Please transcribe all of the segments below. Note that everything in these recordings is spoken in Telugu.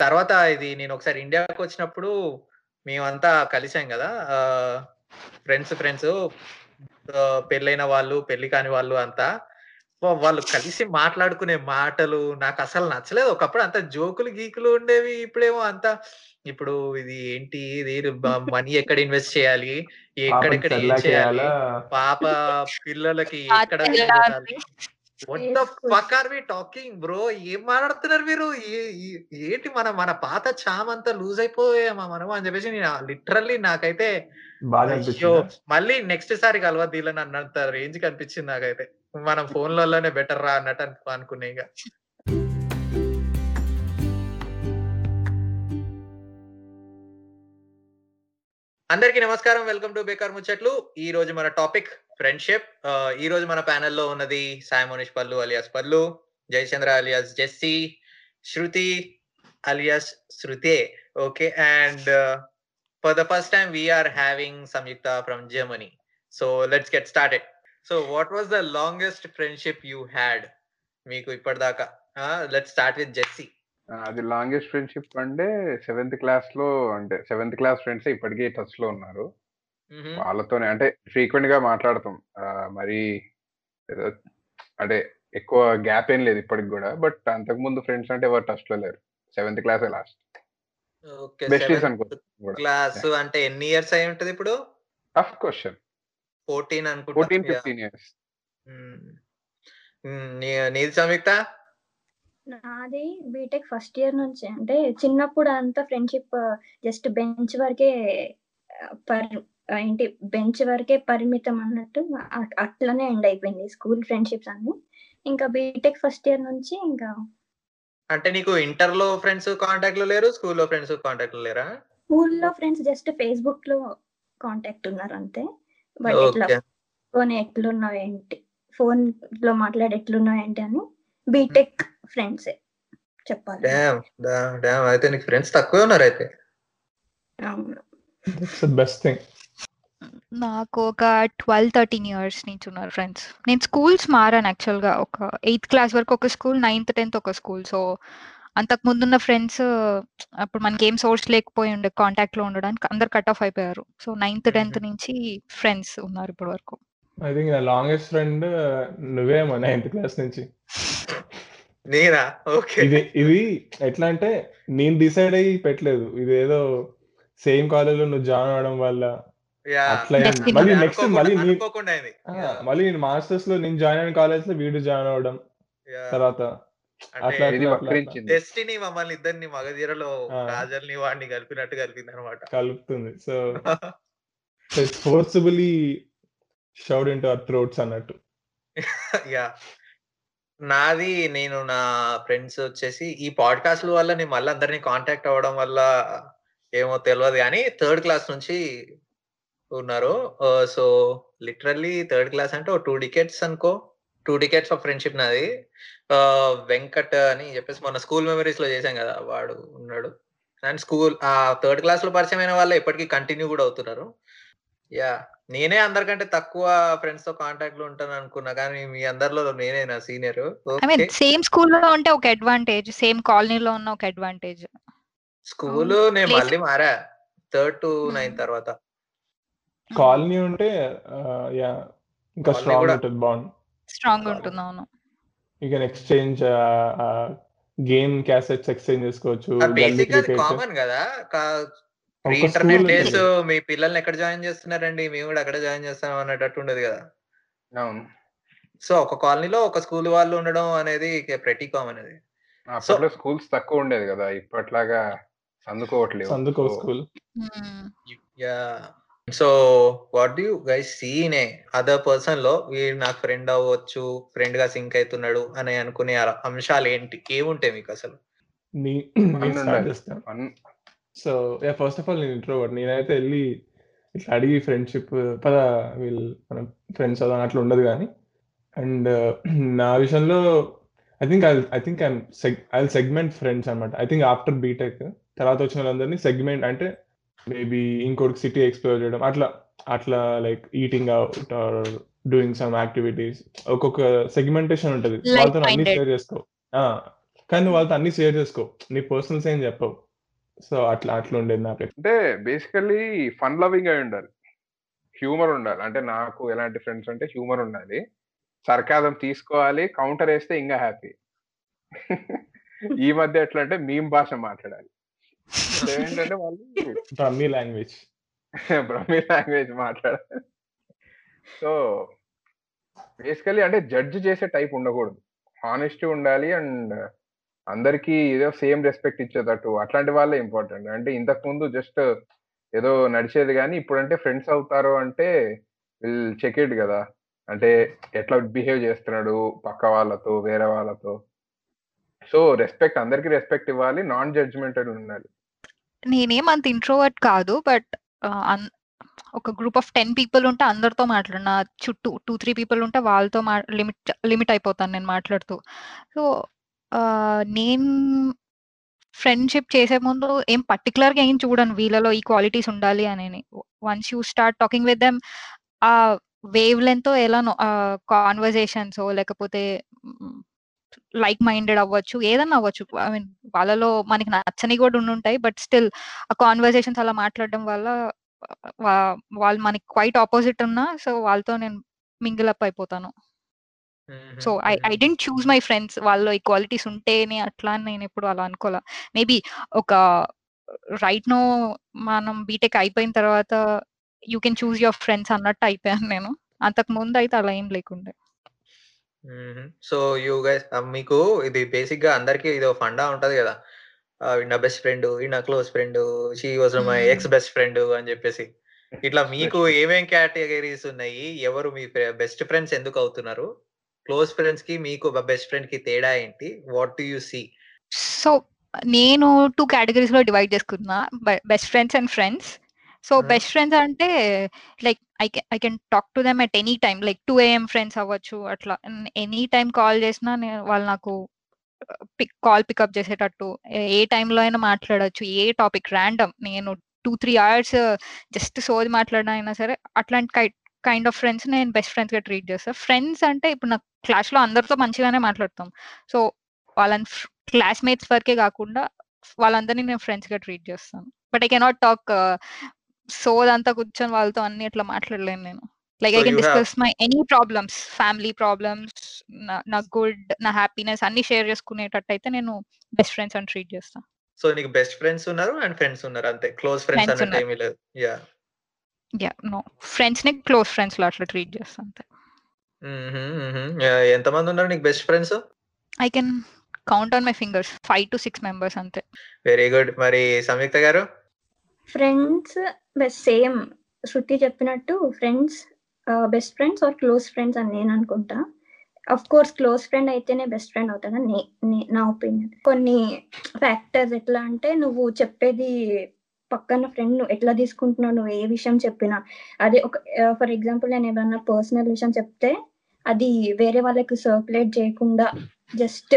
తర్వాత ఇది నేను ఒకసారి ఇండియాకి వచ్చినప్పుడు మేమంతా కలిసాం కదా ఫ్రెండ్స్ ఫ్రెండ్స్ పెళ్ళైన వాళ్ళు పెళ్ళి కాని వాళ్ళు అంతా. వాళ్ళు కలిసి మాట్లాడుకునే మాటలు నాకు అసలు నచ్చలేదు. ఒకప్పుడు అంత జోకులు గీకులు ఉండేవి ఇప్పుడేమో అంత ఇప్పుడు ఇది ఏంటి? ఇది మనీ ఎక్కడ ఇన్వెస్ట్ చేయాలి? ఎక్కడెక్కడ ఏం చేయాలి? పాప పిల్లలకి ఎక్కడ fuck are we talking bro ఏం మాట్లాడుతున్నారు మీరు ఏంటి మన మన పాత చామ్ అంతా లూజ్ అయిపోయామా మనం అని చెప్పేసి నేను లిటరల్లీ నాకైతే మళ్ళీ నెక్స్ట్ సారి కలవద్దు వీళ్ళని అన్నంత రేంజ్ కనిపించింది నాకైతే. మనం ఫోన్లలోనే బెటర్ రా అన్నట్టు అనుకో అనుకునే ఇక. అందరికీ నమస్కారం. వెల్కమ్ టు బేకార్ ముచ్చట్లు ఈ రోజు మన టాపిక్ ఫ్రెండ్షిప్ ఈ రోజు మన ప్యానెల్లో లో ఉన్నది Sai Manish Pallu alias Pallu Jayachandra alias Jessie Shruti alias Shruthe. Okay and for the first time we're having Samyuktha from Germany so let's get started so what was the longest friendship you had మీకు ఇప్పటిదాకా. Let's start with Jessie. ఆ, అది లాంగెస్ట్ ఫ్రెండ్షిప్ అంటే సెవెంత్ క్లాస్లో అంటే సెవెంత్ క్లాస్ ఫ్రెండ్స్ ఇప్పటికీ టచ్లో ఉన్నారు వాళ్ళతోనే అంటే ఫ్రీక్వెంట్గా మాట్లాడతాం మరి ఏదో అంటే ఎక్కువ గ్యాప్ ఏం లేదు ఇప్పటికి కూడా. బట్ అంతకు ముందు ఫ్రెండ్స్ అంటే ఎవరు టచ్లో లేరు. Seventh class last. Okay besties class అంటే ఎన్ని ఇయర్స్ అయి ఉంటది ఇప్పుడు? Tough question. ఫోర్టీన్ ఫోర్టీన్ అనుకుంటా ఫిఫ్టీన్ ఇయర్స్. నీది సంయుక్త? నాది బీటెక్ ఫస్ట్ ఇయర్ నుంచి. అంటే చిన్నప్పుడు అంతా ఫ్రెండ్షిప్ జస్ట్ బెంచ్ వరకే పర్ ఏంటి బెంచ్ వరకే పరిమితం అన్నట్టు అట్లనే ఎండ్ అయిపోయింది స్కూల్ ఫ్రెండ్షిప్స్ అన్ని. ఇంకా బీటెక్ ఫస్ట్ ఇయర్ నుంచి ఇంకా అంటే నీకు ఇంటర్లో ఫ్రెండ్స్ కాంటాక్ట్లో లేరు స్కూల్లో ఫ్రెండ్స్ కాంటాక్ట్లో లేరా? స్కూల్లో ఫ్రెండ్స్ జస్ట్ ఫేస్బుక్లో కాంటాక్ట్ ఉన్నారు అంతే. బట్ ఇట్లా ఫోన్ ఎట్లున్నావు ఏంటి? ఫోన్లో మాట్లాడి ఎట్లున్నావు ఏంటి అని. BTech friends. చెప్పాలి. డామ్ డామ్ అయితే నీకు ఫ్రెండ్స్ తక్కువ ఉన్నారు అయితే అవును ఇట్స్ బెస్ట్ థింగ్ నాకు ఒక ట్వెల్వ్ థర్టీన్ ఇయర్స్ నుంచి ఉన్నారు ఫ్రెండ్స్ నేను స్కూల్స్ మారాను యాక్చువల్గా ఒక ఎయిత్ క్లాస్ వరకు ఒక స్కూల్ నైన్త్ టెన్త్ ఒక స్కూల్ సో అంతకు ముందున్న ఫ్రెండ్స్ అప్పుడు మనకి ఏం సోర్స్ లేకపోయి ఉండే కాంటాక్ట్లో ఉండడానికి అందరు కట్ ఆఫ్ అయిపోయారు. సో నైన్త్ టెన్త్ నుంచి ఫ్రెండ్స్ ఉన్నారు ఇప్పటి వరకు. ఐ థింక్ నా లాంగెస్ట్ ఫ్రెండ్ నువ్వేమో నైన్త్ క్లాస్ నుంచి. నేనా? ఓకే. ఇది ఇది ఎట్లా అంటే నేను డిసైడ్ అయ్యి పెట్టలేదు. ఇది ఏదో సేమ్ కాలేజ్లో నువ్వు జాయిన్ అవడం వల్ల యా. అట్లా. మళ్ళీ నెక్స్ట్ మళ్ళీ మళ్ళీ నేను మాస్టర్స్లో నేను జాయిన్ అయిన కాలేజ్లో వీడు జాయిన్ అవడం Yeah. తర్వాత అంటే అట్లా డెస్టినీ మమ్మల్ని ఇద్దరిని మగధీరలో. రాజల్ని వాడిని కలిపినట్టు కలిపింది అనమాట కలుపుతుంది. So forcibly shoved into our throats అన్నట్టు. యా. నాది నేను నా ఫ్రెండ్స్ వచ్చేసి ఈ పాడ్కాస్ట్ వల్ల నేను మళ్ళీ అందరినీ కాంటాక్ట్ అవ్వడం వల్ల ఏమో తెలియదు కానీ థర్డ్ క్లాస్ నుంచి ఉన్నారు. సో లిటరల్లీ థర్డ్ క్లాస్ అంటే టూ డికెట్స్ అనుకో టూ డికెట్స్ ఆఫ్ ఫ్రెండ్షిప్ నాది. వెంకట్ అని చెప్పేసి మన స్కూల్ మెమరీస్లో చేసాం కదా వాడు ఉన్నాడు. అండ్ స్కూల్ ఆ థర్డ్ క్లాస్లో పరిచయం అయిన వాళ్ళు ఇప్పటికీ కంటిన్యూ కూడా అవుతున్నారు. యా నేనే అందరికంటే తక్కువ ఫ్రెండ్స్తో కాంటాక్ట్లో ఉంటాను అనుకున్నా కానీ మీ అందరిలో నేనే నా సీనియర్ ఐ మీన్ సేమ్ స్కూల్లో ఉంటే ఒక అడ్వాంటేజ్ సేమ్ కాలనీలో ఉన్న ఒక అడ్వాంటేజ్ స్కూల్ నేను Place- మళ్ళీ మారా థర్డ్ టు నైన్ తర్వాత. కాలనీ ఉంటే యా ఇంకా స్ట్రాంగ్ ఉంటుంది బాండ్ స్ట్రాంగ్ ఉంటుంది అవును. You can exchange game cassettes exchange చేసుకోవచ్చు కామన్ కదా ప్రీ school డేస్. మీ పిల్లల్ని ఎక్కడ జాయిన్ చేస్తున్నారండి? మేము కూడా అక్కడ జాయిన్ చేస్తాం అన్నట్టు ఉండదు కదా? అవును. సో ఒక కాలనీలో ఒక స్కూల్ వాళ్ళు ఉండడం అనేది ప్రతి కామన్ అది. అప్పట్లో స్కూల్స్ తక్కువ ఉండేది కదా? ఇప్పట్లాగా సందుకోవట్లేదు సందుకో So, school. Yeah so what you guys seen a other పర్సన్లో? వీడు నాకు ఫ్రెండ్ అవ్వచ్చు ఫ్రెండ్గా సింక్ అవుతున్నాడు అని అనుకునే అంశాలు ఏంటి? ఏముంటాయి మీకు అసలు? So yeah first of all నేను ఇంట్రోవర్ట్ నేనైతే వెళ్ళి ఇట్లా అడిగి ఫ్రెండ్షిప్ పద వీళ్ళు మన ఫ్రెండ్స్ అలా అట్లా ఉండదు కానీ అండ్ నా విషయంలో I think I I think I I segment friends అనమాట ఐ థింక్ ఆఫ్టర్ బీటెక్ తర్వాత వచ్చిన వాళ్ళందరినీ సెగ్మెంట్ అంటే మేబీ ఇంకోటి సిటీ ఎక్స్ప్లోర్ చేయడం అట్లా అట్లా like eating out or doing some activities ఒక్కొక్క సెగ్మెంటేషన్ ఉంటుంది. వాళ్ళతో అన్ని. షేర్ చేసుకో. కానీ వాళ్ళతో అన్ని షేర్ చేసుకో. నీ పర్సనల్స్ ఏం చెప్పవు. సో అట్లా అట్లా ఉండేది నాకు అంటే బేసికల్లీ ఫన్ లవింగ్ అయి ఉండాలి. హ్యూమర్ ఉండాలి. అంటే నాకు ఎలాంటి ఫ్రెండ్స్ అంటే హ్యూమర్ ఉండాలి. సర్కాదం తీసుకోవాలి. కౌంటర్ వేస్తే ఇంకా హ్యాపీ. ఈ మధ్య ఎట్లా అంటే మీమ్ భాష మాట్లాడాలి. అంటే ఏంటంటే వాళ్ళు బ్రహ్మీ లాంగ్వేజ్. బ్రహ్మీ లాంగ్వేజ్ మాట్లాడాలి. సో బేసికలీ అంటే జడ్జ్ చేసే టైప్ ఉండకూడదు. హానెస్టీ ఉండాలి అండ్ అందరికీ ఏదో సేమ్ రెస్పెక్ట్ ఇచ్చేటట్టు అట్లాంటి వాళ్ళే ఇంపార్టెంట్. అంటే ఇంతకు ముందు జస్ట్ ఏదో నడిచేది కానీ ఇప్పుడంటే ఫ్రెండ్స్ అవుతారు అంటే విల్ చెక్ ఇట్ కదా. అంటే ఎట్లా బిహేవ్ చేస్తున్నాడు పక్క వాళ్ళతో వేరే వాళ్ళతో. సో రెస్పెక్ట్ అందరికి రెస్పెక్ట్ ఇవ్వాలి నాన్ జడ్జ్మెంటల్ ఉండాలి. నేనేం అంత ఇంట్రోవర్ట్ కాదు బట్ ఒక గ్రూప్ ఆఫ్ టెన్ పీపుల్ ఉంటే అందరితో మాట్లాడిన చుట్టూ టూ త్రీ పీపుల్ ఉంటే వాళ్ళతో లిమిట్ లిమిట్ అయిపోతాను నేను మాట్లాడుతూ. సో నేను ఫ్రెండ్షిప్ చేసే ముందు ఏం పర్టికులర్గా ఏం చూడను వీళ్ళలో ఈ క్వాలిటీస్ ఉండాలి అని once you start talking with them ఆ వేవ్ లెంత్ ఎలా కాన్వర్జేషన్స్ లేకపోతే లైక్ మైండెడ్ అవ్వచ్చు ఏదన్నా అవ్వచ్చు. ఐ మీన్ వాళ్ళలో మనకి నచ్చని కూడా ఉండుంటాయి బట్ స్టిల్ ఆ కాన్వర్జేషన్స్ అలా మాట్లాడడం వల్ల వాళ్ళు మనకి క్వైట్ ఆపోజిట్ ఉన్నా సో వాళ్ళతో నేను మింగిల్ అప్ అయిపోతాను. So I I don't choose my friends వాళ్ళు ఈ క్వాలిటీస్ ఉంటేనే అట్లా అని నేను ఎప్పుడు అలా అనుకోలే. మేబీ ఒక రైట్ నో మనం బీటెక్ అయిపోయిన తర్వాత you can choose your friends అన్నట్టు అయిపోయాను నేను. అంతకు ముందు అయితే అలా ఏం లేకుండే. సో యూ గైస్ మీకు ఇది బేసిక్గా అందరికి ఇది ఫండా ఉంటది కదా. నా బెస్ట్ ఫ్రెండ్ ఈ నా close friend she was my ex best friend అని చెప్పేసి. ఇట్లా మీకు ఏమేం కేటగిరీస్ ఉన్నాయి? ఎవరు మీ బెస్ట్ ఫ్రెండ్స్ ఎందుకు అవుతున్నారు? క్లోజ్ ఫ్రెండ్స్కి మీకు బెస్ట్ ఫ్రెండ్కి తేడా ఏంటి? What do you see? So నేను టూ కేటగిరీస్లో డివైడ్ చేసుకున్నా. Best friends and friends. So best friends అంటే like I I can talk to them at any time. Like two AM friends అవ్వచ్చు అట్లా. ఎనీ టైం కాల్ చేసినా వాళ్ళు నాకు పిక్ కాల్ పికప్ చేసేటట్టు. ఏ టైంలో అయినా మాట్లాడచ్చు. ఏ టాపిక్ ర్యాండమ్ నేను టూ త్రీ అవర్స్ జస్ట్ సోది మాట్లాడినా అయినా సరే అట్లాంటి కైండ్ ఆఫ్ ఫ్రెండ్స్ నేను బెస్ట్ ఫ్రెండ్స్గా ట్రీట్ చేస్తాను ఫ్రెండ్స్ అంటే ఇప్పుడు నాకు క్లాస్లో అందరితో మంచిగానే మాట్లాడతాం. సో వాళ్ళని క్లాస్మేట్స్ వరకే కాకుండా వాళ్ళందరినీ నేను ఫ్రెండ్స్గా ట్రీట్ చేస్తాను. బట్ ఐ కెనాట్ టాక్ సోదంతా కూర్చొని వాళ్ళతో అన్ని ఇట్లా మాట్లాడలేను నేను. Like I can discuss my any problems family problems నా గుడ్ నా హ్యాపీనెస్ అన్ని షేర్ చేసుకునేటట్టు అయితే నేను బెస్ట్ ఫ్రెండ్స్ అని ట్రీట్ చేస్తాను సో నీకు బెస్ట్ ఫ్రెండ్స్ ఉన్నారు అండ్ ఫ్రెండ్స్ ఉన్నారు అంతే. క్లోజ్ ఫ్రెండ్స్ ఏమీ లేదు. యా యా నో ఫ్రెండ్స్ని క్లోజ్ ఫ్రెండ్స్లో అట్లా ట్రీట్ చేస్తా అంతే. ఎంత మంది ఉన్నారు నీకు best friends I can count on my fingers five to six members అంతే. వెరీ గుడ్ మరి సంయుక్త గారు? ఫ్రెండ్స్ సేమ్ శృతి చెప్పినట్టు friends best friends or close friends అని నేను అనుకుంటా. అఫ్ కోర్స్ క్లోజ్ ఫ్రెండ్ అయితేనే బెస్ట్ ఫ్రెండ్ అవుతాడని నా ఒపీనియన్ కొన్ని ఫ్యాక్టర్స్ ఎట్లా అంటే నువ్వు చెప్పేది పక్కన ఫ్రెండ్ నువ్వు ఎట్లా తీసుకుంటున్నావు నువ్వు ఏ విషయం చెప్పినా. అదే ఒక ఫర్ ఎగ్జాంపుల్ నేను ఏమన్నా పర్సనల్ విషయం చెప్తే అది వేరే వాళ్ళకి సర్క్యులేట్ చేయకుండా జస్ట్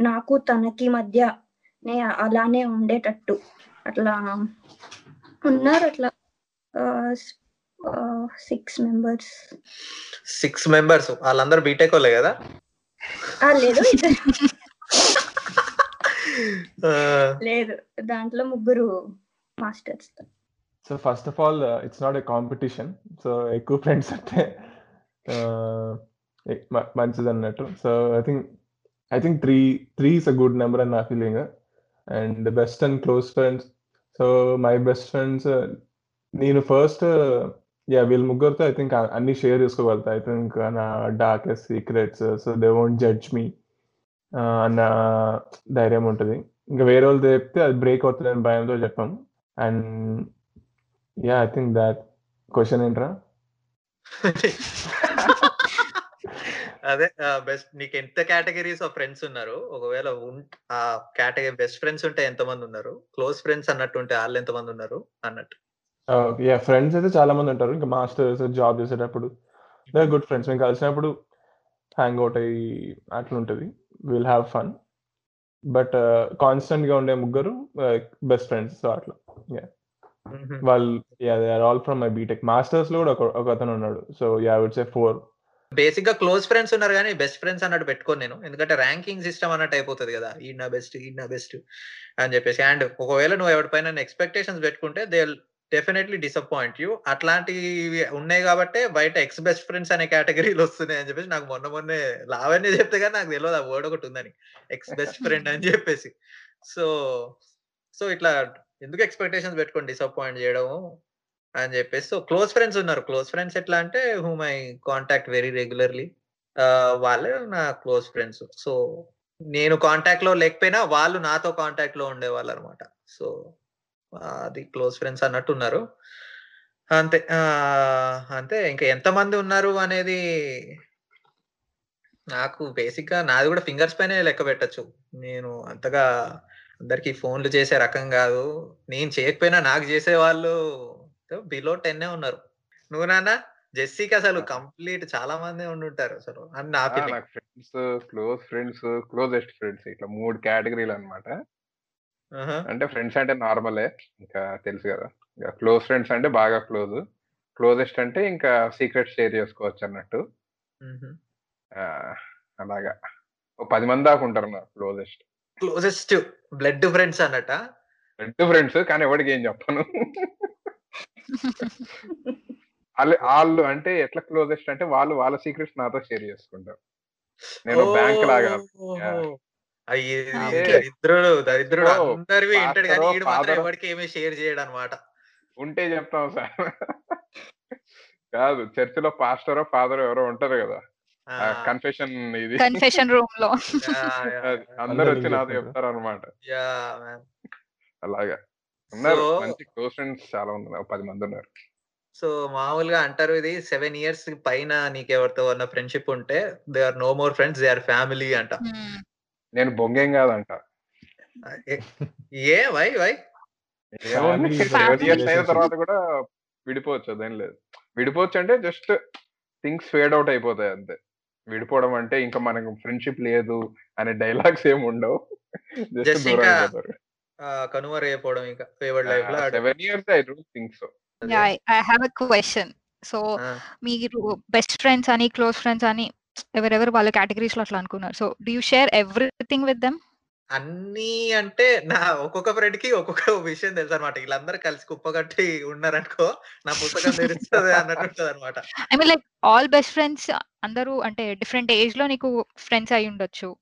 నాకు తనకి మధ్య నే అలానే ఉండేటట్టు. అట్లా ఉన్నారు అట్లా సిక్స్ మెంబర్స్ సిక్స్ మెంబర్స్ వాళ్ళందరూ బీటెక్ వాళ్ళే కదా? లేదు లేదు దాంట్లో ముగ్గురు masters so first of all it's not a competition so ఎక్కువ ఫ్రెండ్స్ అంటే మంచిది అన్నట్టు. So I think I think three three is a good number అని నా feeling and best and close friends so my best friends నేను ఫస్ట్ యా వీళ్ళ ముగ్గురితో ఐ థింక్ అన్ని షేర్ చేసుకోగలుగుతా. ఐ థింక్ నా darkest secrets so they won't judge me అన్న ధైర్యం ఉంటుంది. ఇంకా వేరే వాళ్ళు చెప్తే అది బ్రేక్ అవుతుందని భయంతో చెప్పాం. And yeah I think that question ఏంట్రా అదే బెస్ట్ నీకు ఎంత కేటగిరీస్ ఆఫ్ ఫ్రెండ్స్ ఉన్నారు? ఒకవేళ ఆ కేటగిరీ బెస్ట్ ఫ్రెండ్స్ ఉంటే ఎంత మంది ఉన్నారు? క్లోజ్ ఫ్రెండ్స్ అన్నట్టు ఉంటే వాళ్ళు ఎంత మంది ఉన్నారు? అన్నట్టు. యా ఫ్రెండ్స్ అయితే చాలా మంది ఉంటారు. ఇంకా మాస్టర్స్ జాబ్ చేసేటప్పుడు గుడ్ ఫ్రెండ్స్ మేము కలిసినప్పుడు హ్యాంగ్ అవుట్ అయ్యి అట్లా ఉంటుంది విల్ హ్యావ్ ఫన్ బట్ కాన్స్టెంట్గా ఉండే ముగ్గురు బెస్ట్ ఫ్రెండ్స్ అట్లా. వాళ్ళు yeah they are all from my BTech మాస్టర్స్లో కూడా ఒక అతను ఉన్నాడు. So yeah would say four బేసిక్గా క్లోజ్ ఫ్రెండ్స్ ఉన్నారు కానీ బెస్ట్ ఫ్రెండ్స్ అన్నట్టు పెట్టుకోను నేను. ఎందుకంటే ర్యాంకింగ్ సిస్టమ్ అన్నట్టు అయిపోతుంది కదా. ఈ నా బెస్ట్ ఈ నా బెస్ట్ అని చెప్పేసి. అండ్ ఒకవేళ నువ్వు ఎవరిపైన ఎక్స్పెక్టేషన్స్ పెట్టుకుంటే దే డెఫినెట్లీ డిసప్పాయింట్ యూ అట్లాంటివి ఉన్నాయి కాబట్టి బయట ఎక్స్ బెస్ట్ ఫ్రెండ్స్ అనే కేటగిరీలు వస్తున్నాయి అని చెప్పేసి నాకు మొన్న మొన్నే లావన్నీ చెప్తే కానీ నాకు తెలియదు ఆ వర్డ్ ఒకటి ఉందని. ఎక్స్ బెస్ట్ ఫ్రెండ్ అని చెప్పేసి. సో సో ఇట్లా ఎందుకు ఎక్స్పెక్టేషన్స్ పెట్టుకొని డిసప్పాయింట్ చేయడము అని చెప్పేసి సో క్లోజ్ ఫ్రెండ్స్ ఉన్నారు. క్లోజ్ ఫ్రెండ్స్ ఎట్లా అంటే whom I contact very regularly వాళ్ళే నా క్లోజ్ ఫ్రెండ్స్ సో నేను కాంటాక్ట్లో లేకపోయినా వాళ్ళు నాతో కాంటాక్ట్లో ఉండేవాళ్ళు అనమాట సో అది క్లోజ్ ఫ్రెండ్స్ అన్నట్టు ఉన్నారు అంతే అంతే. ఇంకా ఎంతమంది ఉన్నారు అనేది నాకు బేసిక్గా నాది కూడా ఫింగర్స్ పైనే లెక్క పెట్టచ్చు. నేను అంతగా అందరికి ఫోన్లు చేసే రకం కాదు. నేను చేయకపోయినా నాకు చేసే వాళ్ళు బిలో టెన్ ఉన్నారు. నువ్వు నాన్న జెస్సీకి అసలు కంప్లీట్ చాలా మంది ఉండుంటారు అసలు. అని నా friends close friends closest friends ఇట్లా మూడు కేటగిరీలు అన్నమాట. అంటే ఫ్రెండ్స్ అంటే నార్మలే ఇంకా తెలుసు కదా. ఇంకా క్లోజ్ ఫ్రెండ్స్ అంటే బాగా క్లోజ్ క్లోజెస్ట్ అంటే ఇంకా సీక్రెట్ షేర్ చేసుకోవచ్చు అన్నట్టు. అలాగా. ఓ పది మంది దాకా ఉంటారు నా క్లోజెస్ట్ క్లోజెస్ట్ బ్లడ్ ఫ్రెండ్స్ అన్నట. రెండు ఫ్రెండ్స్ కానీ ఎవరికి ఏం చెప్పను. వాళ్ళు అంటే ఎట్లా క్లోజెస్ట్ అంటే వాళ్ళు వాళ్ళ సీక్రెట్స్ నాతో షేర్ చేసుకుంటారు. నేను బ్యాంక్ లాగా. దరిద్రుడు దరిద్రుడు. అందరివి వింటాడు కానీ ఈడు మాత్రం father. ఎవరికి ఏమీ షేర్ చేయడు అనమాట ఉంటే చెప్తాం సార్. కాదు చర్చిలో పాస్టరో ఫాదర్ ఎవరో ఉంటారు కదా. కన్ఫెషన్ ఇది. కన్ఫెషన్ రూమ్లో. అది అందరూ వచ్చి నాతో చెప్తారు. అనమాట యా మ్యాన్ అలాగా. ఉన్నారు. So- మంచి క్లోజ్ ఫ్రెండ్స్ చాలా ఉన్నారు. పది మంది ఉన్నారు. సో మామూలుగా అంటారు ఇది సెవెన్ ఇయర్స్ పైన నీకెవరితో ఉన్న ఫ్రెండ్షిప్ ఉంటే they are no more friends they are family అంట. నేను బొంగేం కాదంట. ఏ- వై వై? సెవెన్ ఇయర్స్ అయిన. తర్వాత కూడా విడిపోవచ్చు అదేం లేదు. విడిపోవచ్చు అంటే జస్ట్ థింగ్స్ ఫేడ్ అవుట్ అయిపోతాయి అంతే. విడిపోవడం అంటే ఇంకా మనకు ఫ్రెండ్షిప్ లేదు అనే డైలాగ్స్ ఏమి ఉండవు. Just జస్ట్ దూరం ఇంకా అయిపోతారు. కనుమరైపోవడం ఇంకా ఫేవర్డ్ లైఫ్లో seven years I don't think so. I have a question so మీరు బెస్ట్ ఫ్రెండ్స్ అని క్లోజ్ ఫ్రెండ్స్ అని ఎవరెవరు వాళ్ళ కేటగిరీస్లో అట్లా అనుకున్నారు? So do you share everything with them అన్ని అంటే నా ఒక్కొక్క ఫ్రెండ్కి ఒక్కొక్క విషయం తెలుసు అనమాట వీళ్ళందరూ కలిసి కుప్పగట్టి ఉన్నారనుకో నా పుస్తకం తెలుస్తుంది అన్నట్టు ఉంటది అనమాట I mean like all best friends అందరూ అంటే డిఫరెంట్ ఏజ్లో నీకు ఫ్రెండ్స్ అయి ఉండొచ్చు.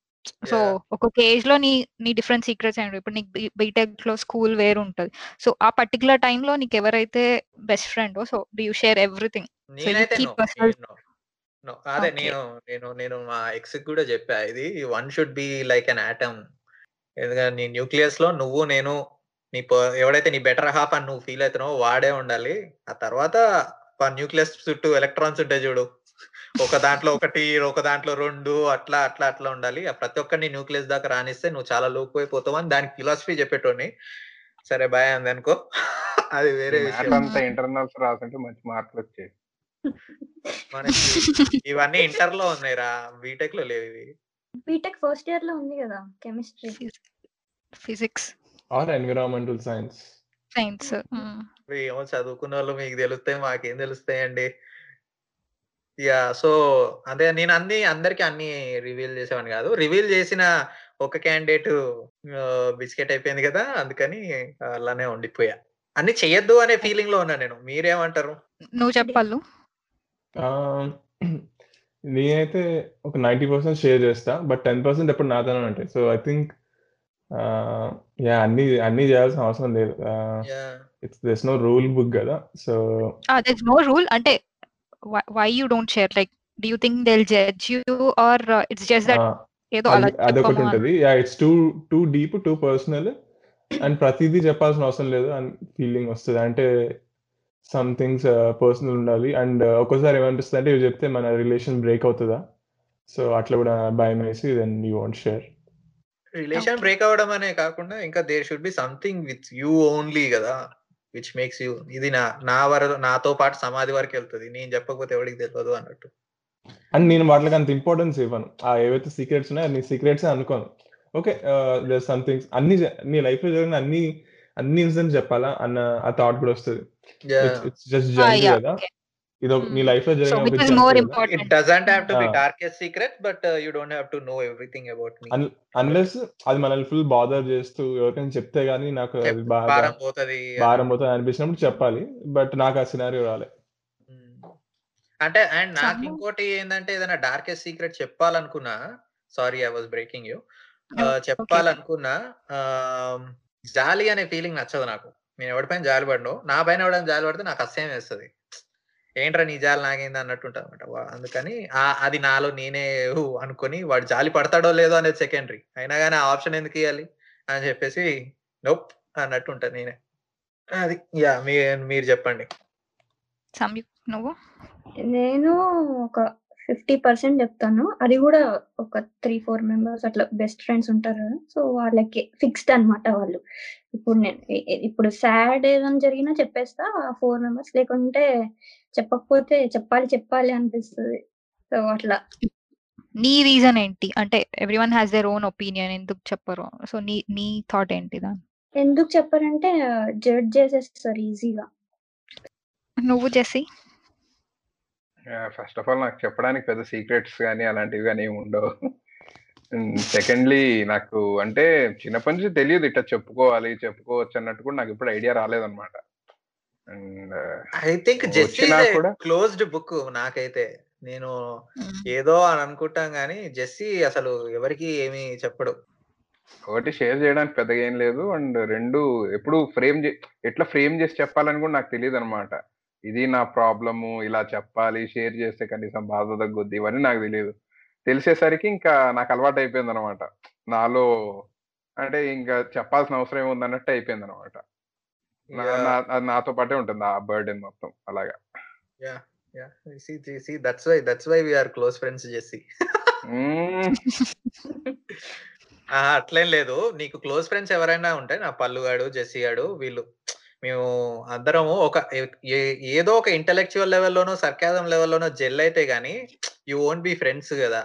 సో. ఒక్కొక్క ఏజ్లో నీ నీ డిఫరెంట్ సీక్రెట్స్ అయి ఉండవు ఇప్పుడు నీకు బీటెక్లో స్కూల్ వేరు ఉంటది. సో ఆ పర్టికులర్లో నీకు ఎవరైతే best friend so do you share everything నేనైతే నేను. అదే. నేను నేను నేను మా ఎక్స్ కూడా చెప్పా. ఇది one should be like an atom ఎందుకంటే నీ న్యూక్లియస్లో నువ్వు నేను నీ ఎవడైతే నీ బెటర్ హాఫ్ అని నువ్వు ఫీల్ అవుతున్నావో వాడే ఉండాలి. ఆ తర్వాత న్యూక్లియస్ చుట్టూ ఎలక్ట్రాన్స్ ఉంటాయి చూడు. ఒక దాంట్లో ఒకటి ఒక దాంట్లో రెండు అట్లా అట్లా అట్లా ఉండాలి. ఆ ప్రతి ఒక్కరిని న్యూక్లియస్ దాకా రానిస్తే నువ్వు చాలా లోపు అయిపోతావు అని దానికి ఫిలాసఫీ చెప్పేటోని సరే బాయ్ అంది అనుకో. అది వేరే విషయం. ఇంటర్నల్స్ రాసుంటే మంచి మార్కులు వచ్చాయి మనకి ఇవన్నీ ఇంటర్లో ఉన్నాయి రా బీటెక్లో లేవు ఇవి. బీటెక్ ఫస్ట్ ఇయర్లో ఉంది కదా chemistry physics or environmental science science ఏమో చదువుకున్న వాళ్ళు మీకు తెలుస్తాయి మాకేం తెలుస్తాయండి. యా సో అదే నేను అన్ని అందరికి అన్ని రివీల్ చేసేవాడిని కాదు. రివీల్ చేసిన ఒక క్యాండిడేట్ బిస్కెట్ అయిపోయింది కదా అందుకని అలానే ఉండిపోయా. అన్ని చెయ్యొద్దు అనే ఫీలింగ్లో ఉన్నా నేను. మీరేమంటారు? నువ్వు చెప్పాలు. నేనైతే ఒక నైంటీ పర్సెంట్ షేర్ చేస్తా బట్ టెన్ పర్సెంట్ ఎప్పుడు నాతోనే ఉంటాయి సో ఐ థింక్ యా అన్ని అన్ని చేయాల్సిన అవసరం లేదు. Yeah. It's there's no rule book కదా. సో దర్ నో రూల్ అంటే why you don't share like do you think they'll judge you or it's just that ఏదో అలా అదొకటి. ఉంటుంది. Yeah it's too too deep too personal and ప్రతిదీ చెప్పాల్సిన అవసరం లేదు. అని ఫీలింగ్ వస్తుంది. అంటే సమ్ థింగ్స్ పర్సనల్ ఉండాలి. అండ్ ఒక్కోసారి ఏమనిపిస్తుంది అంటే ఇవి చెప్తే మన రిలేషన్ బ్రేక్ అవుతుందా? సో అట్లా కూడా భయం వేసి then you want share relation. Break అవ్వడం అనే కాకుండా ఇంకా there should be something with you only కదా విచ్ మేక్స్ యూ ఇది నా నా వర నాతో పాటు సమాధి వరకు వెళ్తుంది. నేను చెప్పకపోతే ఎవరికి తెలియదు అన్నట్టు. అండ్ నేను వాటికి అంత ఇంపార్టెన్స్ ఇవ్వను. ఆ ఏవైతే సీక్రెట్స్ ఉన్నాయో నీ సీక్రెట్స్ అనుకోను. ఓకే దర్ థింగ్స్ అన్ని నీ లైఫ్లో జరిగిన అన్ని అన్ని ఇన్సిడెంట్స్ చెప్పాలా? అన్న ఆ థాట్ కూడా వస్తుంది. ఇట్స్ జస్ట్ జర్నీ కదా. ఇదో నీ. లైఫ్లో సో జరిగిన it doesn't have to be. Darkest secret but you don't have to know everything about me unless అది మనల్ని ఫుల్ బాదర్ చేస్తూ ఎవరికైనా చెప్తే గానీ నాకు అది బాగా భారం పోతది. భారం పోతుంది అనిపించినప్పుడు చెప్పాలి. బట్ నాకు ఆ సినారియో రాలే. మ్మ్. అంటే అండ్ నాకు ఇంకోటి ఏంటంటే ఏదైనా darkest secret చెప్పాలనుకున్నా sorry I was breaking you చెప్పాలనుకున్నా ఆ, జాలి అనే ఫీలింగ్ నచ్చదు నాకు. నేను ఎవరిపైన జాలి పడను నా పైన ఎవడైనా జాలి పడితే నాకు అసహ్యం వేస్తుంది. ఏంట్రా నీ జాలి నాగైంది అన్నట్టు ఉంటుంది అనమాట అందుకని ఆ- అది నాలో నేనే అనుకొని వాడు జాలి పడతాడో లేదో అనేది సెకండరీ అయినా కానీ ఆ ఆప్షన్ ఎందుకు ఇవ్వాలి అని చెప్పేసి నొప్ అన్నట్టు ఉంటా నేనే. అది యా మీరు చెప్పండి. సంయుక్ నువ్వు? నేను ఒక ఫిఫ్టీ పర్సెంట్ చెప్తాను. అది కూడా ఒక త్రీ ఫోర్ మెంబర్స్ అట్లా బెస్ట్ ఫ్రెండ్స్ ఉంటారు కదా. సో వాళ్ళకి ఫిక్స్డ్ అన్నమాట వాళ్ళు. ఇప్పుడు నేను ఇప్పుడు సాడ్ ఏదైనా జరిగినా చెప్పేస్తా ఫోర్ మెంబర్స్ లేకుంటే చెప్పకపోతే చెప్పాలి చెప్పాలి అనిపిస్తుంది. సో అట్లా. నీ రీజన్ ఏంటి? అంటే everyone has their own opinion ఎందుకు చెప్పరు? సో నీ నీ థాట్ ఏంటి దాని? ఎందుకు చెప్పారంటే జడ్జ్ చేసేస్తారు ఈజీగా. నువ్వు చేసి ఫస్ట్ ఆఫ్ ఆల్ నాకు చెప్పడానికి పెద్ద సీక్రెట్స్ కానీ అలాంటివి కానీ ఏమి ఉండవు. సెకండ్లీ నాకు అంటే చిన్నప్పటి నుంచి తెలియదు ఇట్లా చెప్పుకోవాలి చెప్పుకోవచ్చు అన్నట్టు కూడా నాకు ఇప్పుడు idea రాలేదన్నమాట. And I think closed book నాకైతే. నేను ఏదో అని అనుకుంటాం కానీ జెస్సీ అసలు ఎవరికి ఏమీ చెప్పడు. ఒకటి షేర్ చేయడానికి పెద్దగా ఏం లేదు. అండ్ రెండు ఎప్పుడు ఫ్రేమ్ ఎట్లా ఫ్రేమ్ చేసి చెప్పాలని కూడా నాకు తెలియదు అనమాట ఇది నా ప్రాబ్లము ఇలా చెప్పాలి షేర్ చేస్తే కనీసం బాధ తగ్గుద్ది ఇవన్నీ నాకు తెలియదు తెలిసేసరికి ఇంకా నాకు అలవాటు అయిపోయింది అనమాట నాలో అంటే ఇంకా చెప్పాల్సిన అవసరం ఏముంది అన్నట్టు అయిపోయింది అనమాట నాతో పాటే ఉంటుంది ఆ బర్డెన్ మొత్తం అలాగా. That's why that's why we're close friends అట్లేం లేదు. నీకు క్లోజ్ ఫ్రెండ్స్ ఎవరైనా ఉంటే నా పల్లుగాడు జెస్సీ గాడు వీళ్ళు. మేము అందరము ఒక ఏదో ఒక ఇంటలెక్చువల్ లెవెల్లోనో సర్కాజం లెవెల్లోనో జెల్ అయితే గానీ యూ ఓంట్ బి ఫ్రెండ్స్ కదా.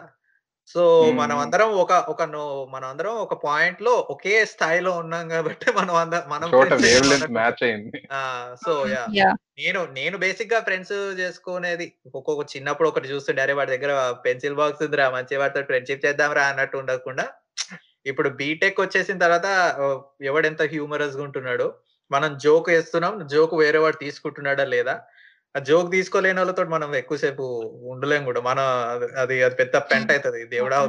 సో మనం మ్మ్. అందరం ఒక ఒక నో- మనం అందరం ఒక పాయింట్లో ఒకే స్థాయిలో ఉన్నాం కాబట్టి మనం మనం సో యా యా నేను నేను బేసిక్గా ఫ్రెండ్స్ చేసుకునేది ఒక్కొక్క చిన్నప్పుడు ఒకటి చూస్తుండే అరే వాడి దగ్గర పెన్సిల్ బాక్స్ ఉందిరా మంచి వాడితో ఫ్రెండ్షిప్ చేద్దాం రా అన్నట్టు ఉండకుండా ఇప్పుడు బీటెక్ వచ్చేసిన తర్వాత ఎవడెంత హ్యూమరస్గా ఉంటున్నాడు మనం జోక్ వేస్తున్నాం జోక్ వేరే వాడు తీసుకుంటున్నాడా లేదా? ఆ జోక్ తీసుకోలేని వాళ్ళతో మనం ఎక్కువసేపు ఉండలేం కూడా. మన అది- అది పెద్ద పెంట అవుతుంది. దేవుడా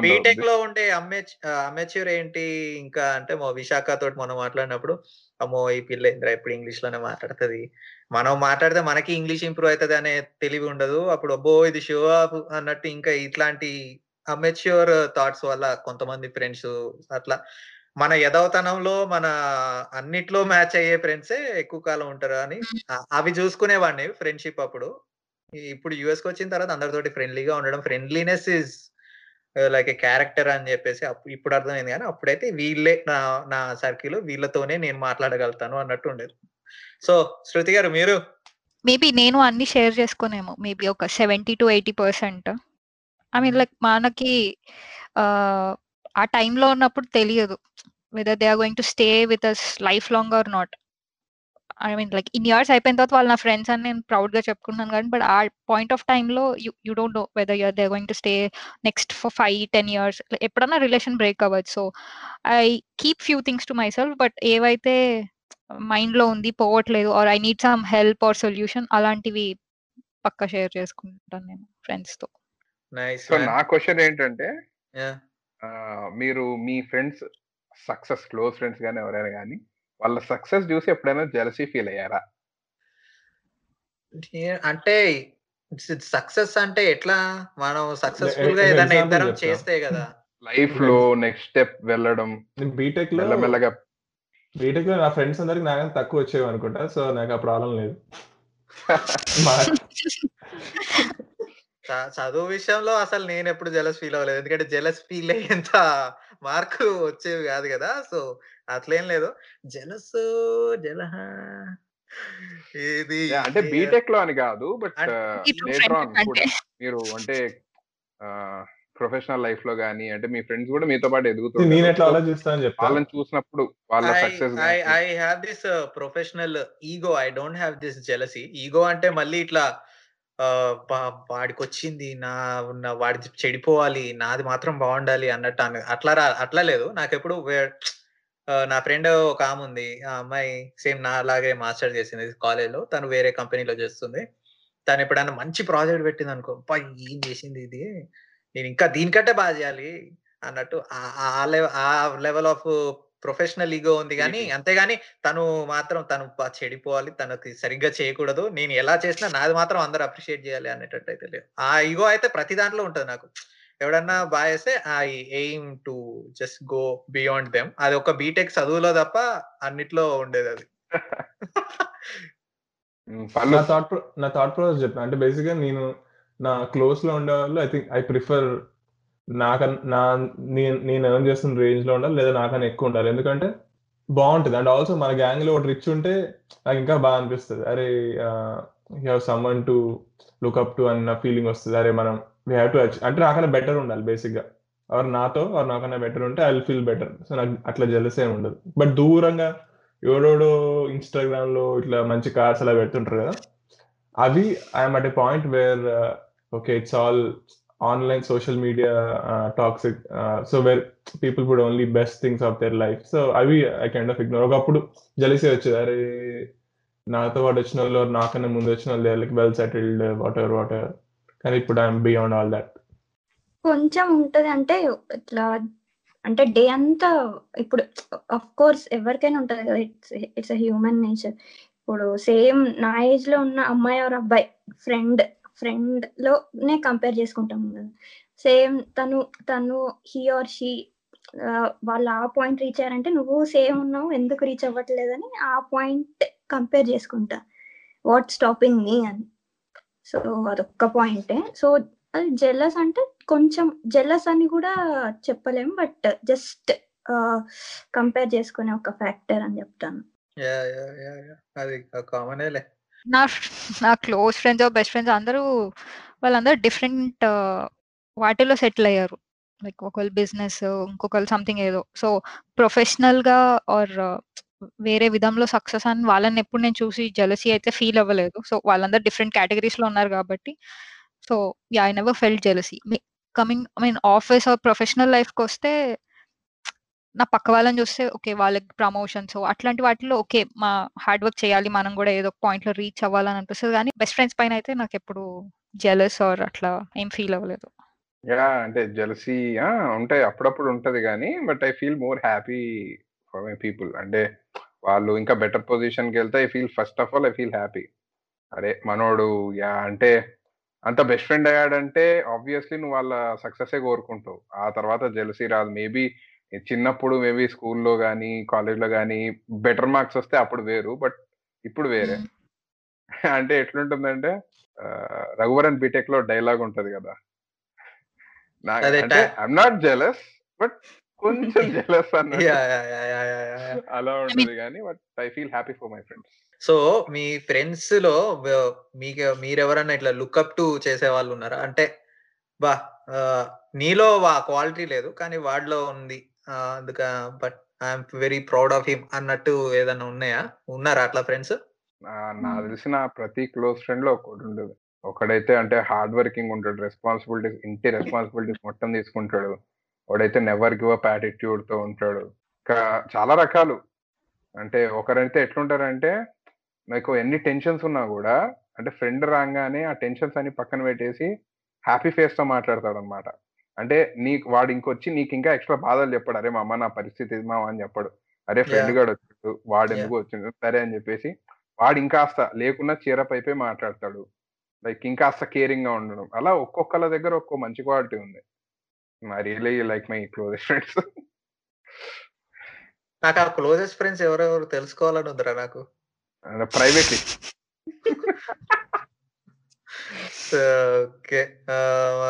బీటెక్లో ఉండే అమెచ్ అమెచ్యూర్ ఏంటి ఇంకా అంటే మా విశాఖ తోటి మనం మాట్లాడినప్పుడు అమ్మో ఈ పిల్ల ఎప్పుడు ఇంగ్లీష్లోనే మాట్లాడుతుంది. మనం మాట్లాడితే మనకి ఇంగ్లీష్ ఇంప్రూవ్ అవుతుంది అనే తెలివి ఉండదు. అప్పుడు అబ్బో ఇది షో ఆఫ్ అన్నట్టు ఇంకా ఇట్లాంటి అమెచ్యూర్ థాట్స్ వల్ల కొంతమంది ఫ్రెండ్స్ అట్లా మన యదవతనంలో మన అన్నిట్లో మ్యాచ్ అయ్యే ఫ్రెండ్సే ఎక్కువ కాలం ఉంటారు అని అవి చూసుకునేవాడిని ఫ్రెండ్షిప్ అప్పుడు. ఇప్పుడు యుఎస్కి వచ్చిన తర్వాత అందరితోటి ఫ్రెండ్లీగా ఉండడం friendliness is like a character అని చెప్పేసి ఇప్పుడు అర్థమైంది కానీ అప్పుడైతే వీళ్ళే నా నా సర్కిల్ వీళ్ళతోనే నేను మాట్లాడగలుగుతాను అన్నట్టు ఉండేది. సో శృతి గారు మీరు? మేబీ నేను అన్ని షేర్ చేసుకోనేమో. మేబీ ఒక seventy to eighty percent. I mean like మనకి ఆ, టైంలో ఉన్నప్పుడు తెలియదు whether they are going to stay with us lifelong or not I mean like in years అయిపోయిన తర్వాత వాళ్ళు నా ఫ్రెండ్స్ అని నేను ప్రౌడ్గా చెప్పుకున్నాను కానీ బట్ ఆ పాయింట్ ఆఫ్ టైంలో you you don't know whether you're they going to stay next for five ten years ఎప్పుడన్నా రిలేషన్ బ్రేక్ అవ్వచ్చు so I keep few things to myself but ఏవైతే మైండ్లో ఉంది పోవట్లేదు or I need some help or solution అలాంటివి పక్క షేర్ చేసుకుంటాను నేను ఫ్రెండ్స్తో. నైస్ సో నా క్వశ్చన్ ఏంటంటే మీరు మీ ఫ్రెండ్స్ సక్సెస్ క్లోజ్ ఫ్రెండ్స్ కానీ ఎవరైనా కానీ వాళ్ళ సక్సెస్ చూసి ఎప్పుడైనా జెలసీ ఫీల్ అయ్యారా? అంటే సక్సెస్ అంటే ఎట్లా? మనం సక్సెస్ఫుల్గా ఏదైనా ఇద్దరం. చేస్తే కదా. లైఫ్లో నెక్స్ట్ స్టెప్ వెళ్ళడం బీటెక్లో మెల్లమెల్లగా బీటెక్లో నా ఫ్రెండ్స్ అందరికి నాకన్నా తక్కువ వచ్చేవి అనుకుంటా సో నాకు ఆ ప్రాబ్లం లేదు. చదువు విషయంలో అసలు నేను ఎప్పుడు జెలస్ ఫీల్ అవ్వలేదు. ఎందుకంటే జెలస్ ఫీల్ అయ్యేంత మార్కులు వచ్చేవి కాదు కదా! సో అట్లేం లేదు. జలస్ జలహ ఇది అంటే బీటెక్లో అని కాదు బట్ లేటర్ ఆన్ మీరు అంటే ఆ, ప్రొఫెషనల్ లైఫ్లో గానీ అంటే మీ ఫ్రెండ్స్ కూడా మీతో పాటు నేను ఎదుగుతుంటారు ఎట్లా సో ఆలోచిస్తానని చెప్తా వాళ్ళని చూసినప్పుడు వాళ్ళ I success I have this uh, professional ego. I don't have this jealousy. Ego అంటే మళ్ళీ ఇట్లా వాడికి వచ్చింది నా నా వాడి చెడిపోవాలి నాది మాత్రం బాగుండాలి అన్నట్టు అట్లా రా- అట్లా లేదు. నాకు ఎప్పుడు నా ఫ్రెండ్ ఒక ఆమె ఉంది. ఆ అమ్మాయి సేమ్ నా అలాగే మాస్టర్ చేసింది కాలేజ్లో. తను వేరే కంపెనీలో చేస్తుంది. తను ఎప్పుడైనా మంచి ప్రాజెక్ట్ పెట్టింది అనుకో ఏం చేసింది ఇది? నేను ఇంకా దీనికంటే బాగా చేయాలి అన్నట్టు ఆ లెవెల్ ఆ లెవెల్ ఆఫ్ ప్రొఫెషనల్ ఈగో ఉంది కానీ Ego. అంతేగాని తను మాత్రం తను చెడిపోవాలి తనకి సరిగ్గా చేయకూడదు నేను ఎలా చేసినా నాది మాత్రం అందరూ అప్రిషియేట్ చేయాలి అనేటట్టు అయితే లేదు. ఆ ఈగో అయితే ప్రతి దాంట్లో ఉంటుంది నాకు. ఎవడన్నా బాగా చేస్తే I aim to just go beyond them. అది ఒక బీటెక్ చదువులో తప్ప అన్నిట్లో ఉండేది అది. నా థాట్ నా థాట్ ప్రాసెస్ చెప్పిన. అంటే బేసిక్గా నేను నా క్లోజ్లో ఉండే వాళ్ళు ఐ థింక్ ఐ ప్రిఫర్ నాకన్ నా నేను నేను ఎర్న్ చేస్తున్న రేంజ్లో ఉండాలి లేదా నాకన్నా ఎక్కువ ఉండాలి. ఎందుకంటే బాగుంటుంది. అండ్ ఆల్సో మన గ్యాంగ్లో ఒకటి రిచ్ ఉంటే నాకు ఇంకా బాగా అనిపిస్తుంది. అరే you have someone to look up to అన్న ఫీలింగ్ వస్తుంది. అరే మనం వీ హ్యావ్ టు అంటే నాకన్నా బెటర్ ఉండాలి బేసిక్గా. ఆర్ నాతో ఆర్ నాకన్నా బెటర్ ఉంటే I will feel better so నాకు అట్లా జలసే ఉండదు. బట్ దూరంగా ఎవడోడో ఇన్స్టాగ్రామ్లో ఇట్లా మంచి కార్స్ అలా పెడుతుంటారు కదా. అవి I'm at a point where okay it's all online social media toxic so where people would only best things of their life so అవి ఐ కైండ్ ఆఫ్ ఇగ్నోర్ ఒకప్పుడు జలిసే వచ్చేది. అరే నాతో పాటు వచ్చిన వాళ్ళు నాకన్నా ముందు వచ్చిన వాళ్ళు like well settled whatever whatever కానీ ఇప్పుడు ఐఎమ్ బియాండ్ ఆల్ దట్ కొంచెం ఉంటది. అంటే ఇట్లా అంటే డే అంతా ఇప్పుడు అఫ్ కోర్స్ ఎవరికైనా ఉంటది కదా. It's it's a human nature ఇప్పుడు సేమ్ నా ఏజ్లో ఉన్న అమ్మాయి ఆర్ అబ్బాయి ఫ్రెండ్ ఫ్రెండ్లోనే కంపేర్ చేసుకుంటాం కదా. సేమ్ తను తను హీ ఆర్ షీ వాళ్ళు ఆ పాయింట్ రీచ్ అయ్యారంటే నువ్వు సేమ్ ఉన్నావు ఎందుకు రీచ్ అవ్వట్లేదని ఆ పాయింట్ కంపేర్ చేసుకుంటా. వాట్ స్టాపింగ్ మీ అని. సో అదొక్క పాయింటే. సో అది జెల్లస్ అంటే కొంచెం జెల్లస్ అని కూడా చెప్పలేం బట్ జస్ట్ కంపేర్ చేసుకునే ఒక ఫ్యాక్టర్ అని చెప్తాను. అది కామనేలే నా నా క్లోజ్ ఫ్రెండ్స్ బెస్ట్ ఫ్రెండ్స్ అందరూ వాళ్ళందరూ డిఫరెంట్ వాటిలో సెటిల్ అయ్యారు. లైక్ ఒకళ్ళు బిజినెస్ ఇంకొకళ్ళు సంథింగ్ ఏదో. సో ప్రొఫెషనల్గా ఆర్ వేరే విధంలో సక్సెస్ అని వాళ్ళని ఎప్పుడు నేను చూసి జలసీ అయితే ఫీల్ అవ్వలేదు. సో వాళ్ళందరూ డిఫరెంట్ కేటగిరీస్లో ఉన్నారు కాబట్టి. So yeah I never felt jealousy. Coming I mean office or professional లైఫ్కి వస్తే నా పక్క వాళ్ళని చూస్తే ఓకే వాళ్ళకి ప్రమోషన్స్ అట్లాంటి వాటిలో ఓకే మా హార్డ్ వర్క్ చేయాలి మనం కూడా ఏదో ఒక పాయింట్లో రీచ్ అవ్వాలని అనిపిస్తుంది. కానీ బెస్ట్ ఫ్రెండ్స్ పైన అయితే నాకు ఎప్పుడు జెలస్ ఆర్ అట్లా ఏం ఫీల్ అవ్వలేదు. యా అంటే జెలసీ ఉంటాయి. అప్పుడప్పుడు ఉంటది కానీ but I feel more happy for my people అంటే వాళ్ళు ఇంకా బెటర్ పొజిషన్కి వెళ్తే I feel first of all I feel happy అరే మనోడు యా అంటే అంత బెస్ట్ ఫ్రెండ్ అయ్యాడంటే ఆబ్వియస్లీ నువ్వు వాళ్ళ సక్సెసే కోరుకుంటావు. ఆ తర్వాత జెలసీ రాదు. మేబీ చిన్నప్పుడు మేబీ స్కూల్లో కానీ కాలేజ్లో కానీ బెటర్ మార్క్స్ వస్తే అప్పుడు వేరు బట్ ఇప్పుడు వేరే. అంటే ఎట్లుంటుందంటే రఘువరన్ బీటెక్లో డైలాగ్ ఉంటది కదా. ఐఎమ్ నాట్ జెలస్ బట్ కొంచెం జెలస్ అన్నట్టు. అలా ఉంటుంది కానీ but I feel happy for my friends. So మీ ఫ్రెండ్స్లో మీకు మీరెవరన్నా ఇట్లా లుక్అప్ టు చేసే వాళ్ళు ఉన్నారా? అంటే బా నీలో ఆ క్వాలిటీ లేదు కానీ వాడిలో ఉంది అందుక but I'm very proud of him అన్నట్టు ఏదన్నా ఉన్నాయా? ఉన్నారా అట్లా ఫ్రెండ్స్? నాకు తెలిసిన ప్రతి క్లోజ్ ఫ్రెండ్లో ఒకటి ఉండదు ఒకడైతే అంటే హార్డ్ వర్కింగ్ ఉంటాడు. రెస్పాన్సిబిలిటీస్ ఇంటి రెస్పాన్సిబిలిటీస్ మొత్తం తీసుకుంటాడు. ఒకడైతే నెవర్ గివ్ అప్ యాటిట్యూడ్తో ఉంటాడు. ఇంకా చాలా రకాలు. అంటే ఒకరైతే ఎట్లుంటారంటే నాకు ఎన్ని టెన్షన్స్ ఉన్నా కూడా అంటే ఫ్రెండ్ రాగానే ఆ టెన్షన్స్ అన్ని పక్కన పెట్టేసి హ్యాపీ ఫేస్తో మాట్లాడతాడు అనమాట అంటే నీకు వాడు ఇంకొచ్చి నీకు ఇంకా ఎక్స్ట్రా బాధలు చెప్పాడు. అరే మా అమ్మ నా పరిస్థితి మామ అని చెప్పాడు. అరే ఫ్రెండ్. గాడు వచ్చాడు. వాడు ఎందుకు వచ్చిండు? సరే అని చెప్పేసి వాడు ఇంకాస్త లేకున్నా చీరప్ అయిపోయి మాట్లాడతాడు. లైక్ ఇంకాస్త కేరింగ్గా ఉండడం. అలా ఒక్కొక్కళ్ళ దగ్గర ఒక్కో మంచి క్వాలిటీ ఉంది. I really like my closest friends. నాకు ఆ క్లోజెస్ట్ ఫ్రెండ్స్ ఎవరెవరు తెలుసుకోవాలని ఉందిరా నాకు. ప్రైవేట్లీ. ఓకే.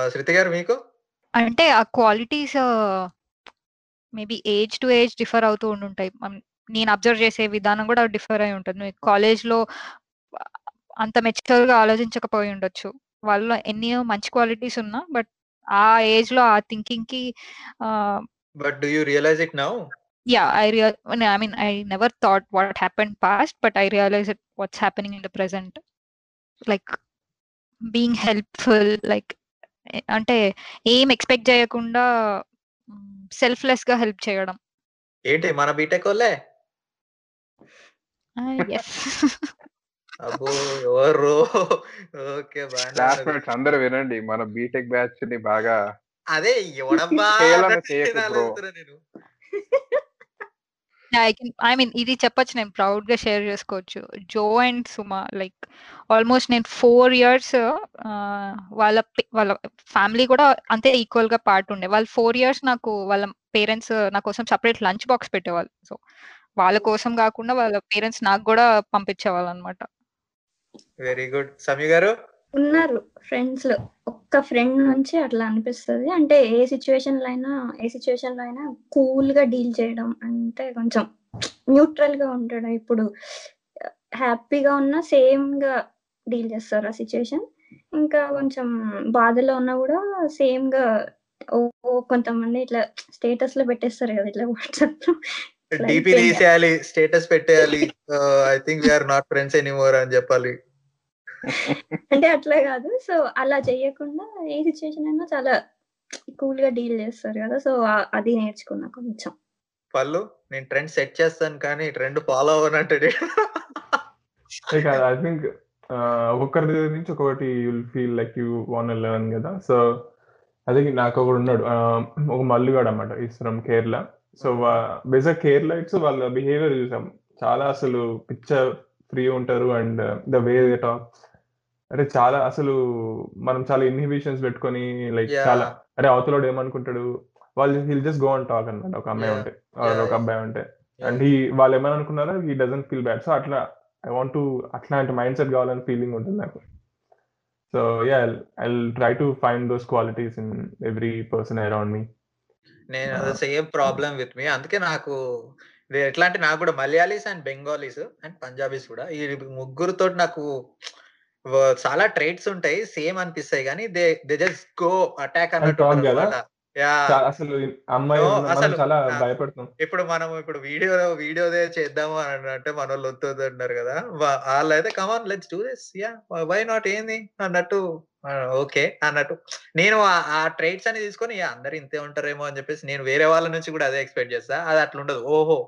శృతి గారు మీకు? అంటే ఆ qualities maybe age to age differ అవుతూ ఉండుంటాయి. మన్- నేను అబ్జర్వ్ చేసే విధానం కూడా డిఫర్ అయి ఉంటుంది. నువ్వు కాలేజ్లో అంత మెచ్యూర్గా ఆలోచించకపోయి ఉండొచ్చు. వాళ్ళలో ఎన్ని మంచి క్వాలిటీస్ ఉన్నా బట్ ఆ ఏజ్లో ఆ థింకింగ్కి but do you realise it now yeah i real i mean i never thought what happened past but i realize it what's happening in the present. Like being helpful like eh, అంటే ఏం ఎక్స్పెక్ట్ చేయకుండా సెల్ఫ్లెస్గా హెల్ప్ చేయడం. ఏంటి మన బీటెక్ వాళ్ళే? క్లాస్మేట్స్ అందరూ వినండి మన బీటెక్ బ్యాచ్ని బాగా అదే ఎవడబ్బా నేను. ఐ కెన్ ఐ మీన్ ఇది చెప్పొచ్చు నేను ప్రౌడ్గా షేర్ చేసుకోవచ్చు. Jo and Suma like almost నేను ఫోర్ ఇయర్స్ uh, వాళ్ళ వాళ్ళ ఫ్యామిలీ కూడా అంతే ఈక్వల్గా పార్ట్ ఉండే. వాళ్ళు ఫోర్ ఇయర్స్ నాకు వాళ్ళ పేరెంట్స్ uh, నా కోసం సపరేట్ లంచ్ బాక్స్ పెట్టేవాళ్ళు. సో వాళ్ళ కోసం కాకుండా వాళ్ళ పేరెంట్స్ నాకు కూడా పంపించేవాళ్ళు అనమాట వెరీ గుడ్ సమీ గారు? ఉన్నారు ఫ్రెండ్స్లో. ఒక్క ఫ్రెండ్ నుంచి అట్లా అనిపిస్తుంది. అంటే ఏ సిచ్యువేషన్లో అయినా ఏ సిచ్యువేషన్లో అయినా కూల్గా డీల్ చేయడం అంటే కొంచెం న్యూట్రల్గా ఉండడం. ఇప్పుడు హ్యాపీగా ఉన్నా సేమ్గా డీల్ చేస్తారు ఆ సిచ్యువేషన్ ఇంకా కొంచెం బాధలో ఉన్నా కూడా సేమ్గా ఓ కొంతమంది ఇట్లా స్టేటస్లో పెట్టేస్తారు కదా ఇట్లా వాట్సాప్లో. డిపి. తీసేయాలి స్టేటస్ పెట్టేయాలి. I think we're not friends anymore అని చెప్పాలి. అంటే అట్లా కాదు. సో అలా చేయకుండా ఏ సిచ్యువేషన్ అయినా చాలా కూల్గా డీల్ చేస్తారు కదా. సో అది నేర్చుకున్నా కొంచెం. పళ్ళు నేను ట్రెండ్ సెట్ చేస్తాను కానీ ట్రెండ్ ఫాలో అవ్వనంటే లైక్ ఐ థింక్ ఒక్కొక్కరి దగ్గర నుంచి ఒక్కొక్కటి you'll feel like you want learn కదా. సో అదే నాకు ఒకడు ఉన్నాడు. ఒక మల్లుగాడు అనమాట from Kerala so basic Kerala it's వాళ్ళ బిహేవియర్ చూసాం. చాలా అసలు పిచ్చ ఫ్రీ ఉంటారు and the way they talk అంటే చాలా అసలు మనం చాలా ఇన్హిబిషన్స్ పెట్టుకొని లైక్ Yeah. చాలా అరే అవతలోడు ఏమనుకుంటాడు? వాళ్ళు he'll just go and talk అనమాట ఒక అమ్మాయి Yeah. ఉంటే. Or Yeah, ఒక yeah. అబ్బాయి ఉంటే. అండ్ ఈ వాళ్ళు ఏమని అనుకున్నారో he doesn't feel bad so అట్లా ఐ వాంట్ టు అట్లాంటి మైండ్ సెట్ కావాలని ఫీలింగ్ ఉంటుంది నాకు. So yeah I try to find those qualities in every person around me నేను సేమ్ ప్రాబ్లం విత్ మీ అందుకే నాకు ఇది ఎట్లా అంటే నాకు కూడా మలయాళీస్ అండ్ బెంగాలీస్ అండ్ పంజాబీస్ కూడా ఈ ముగ్గురుతో నాకు చాలా ట్రేట్స్ ఉంటాయి. సేమ్ అనిపిస్తాయి కానీ they they just go attack అన్నట్టు అసలు అసలు, చాలా భయపడుతున్నాం. ఇప్పుడు మనం ఇప్పుడు వీడియో వీడియోదే చేద్దాము అని అంటే మన వాళ్ళు వద్దు అంటారు కదా వాళ్ళు అయితే come on let's do this yeah why not ఏంది? అన్నట్టు ఓకే అన్నట్టు. నేను ఆ- ట్రైట్స్ అని తీసుకొని "యా, అందరు ఇంతే ఉంటారేమో అని చెప్పేసి నేను వేరే వాళ్ళ నుంచి కూడా అదే ఎక్స్పెక్ట్ చేస్తా. అది అట్లా ఉండదు ఓహో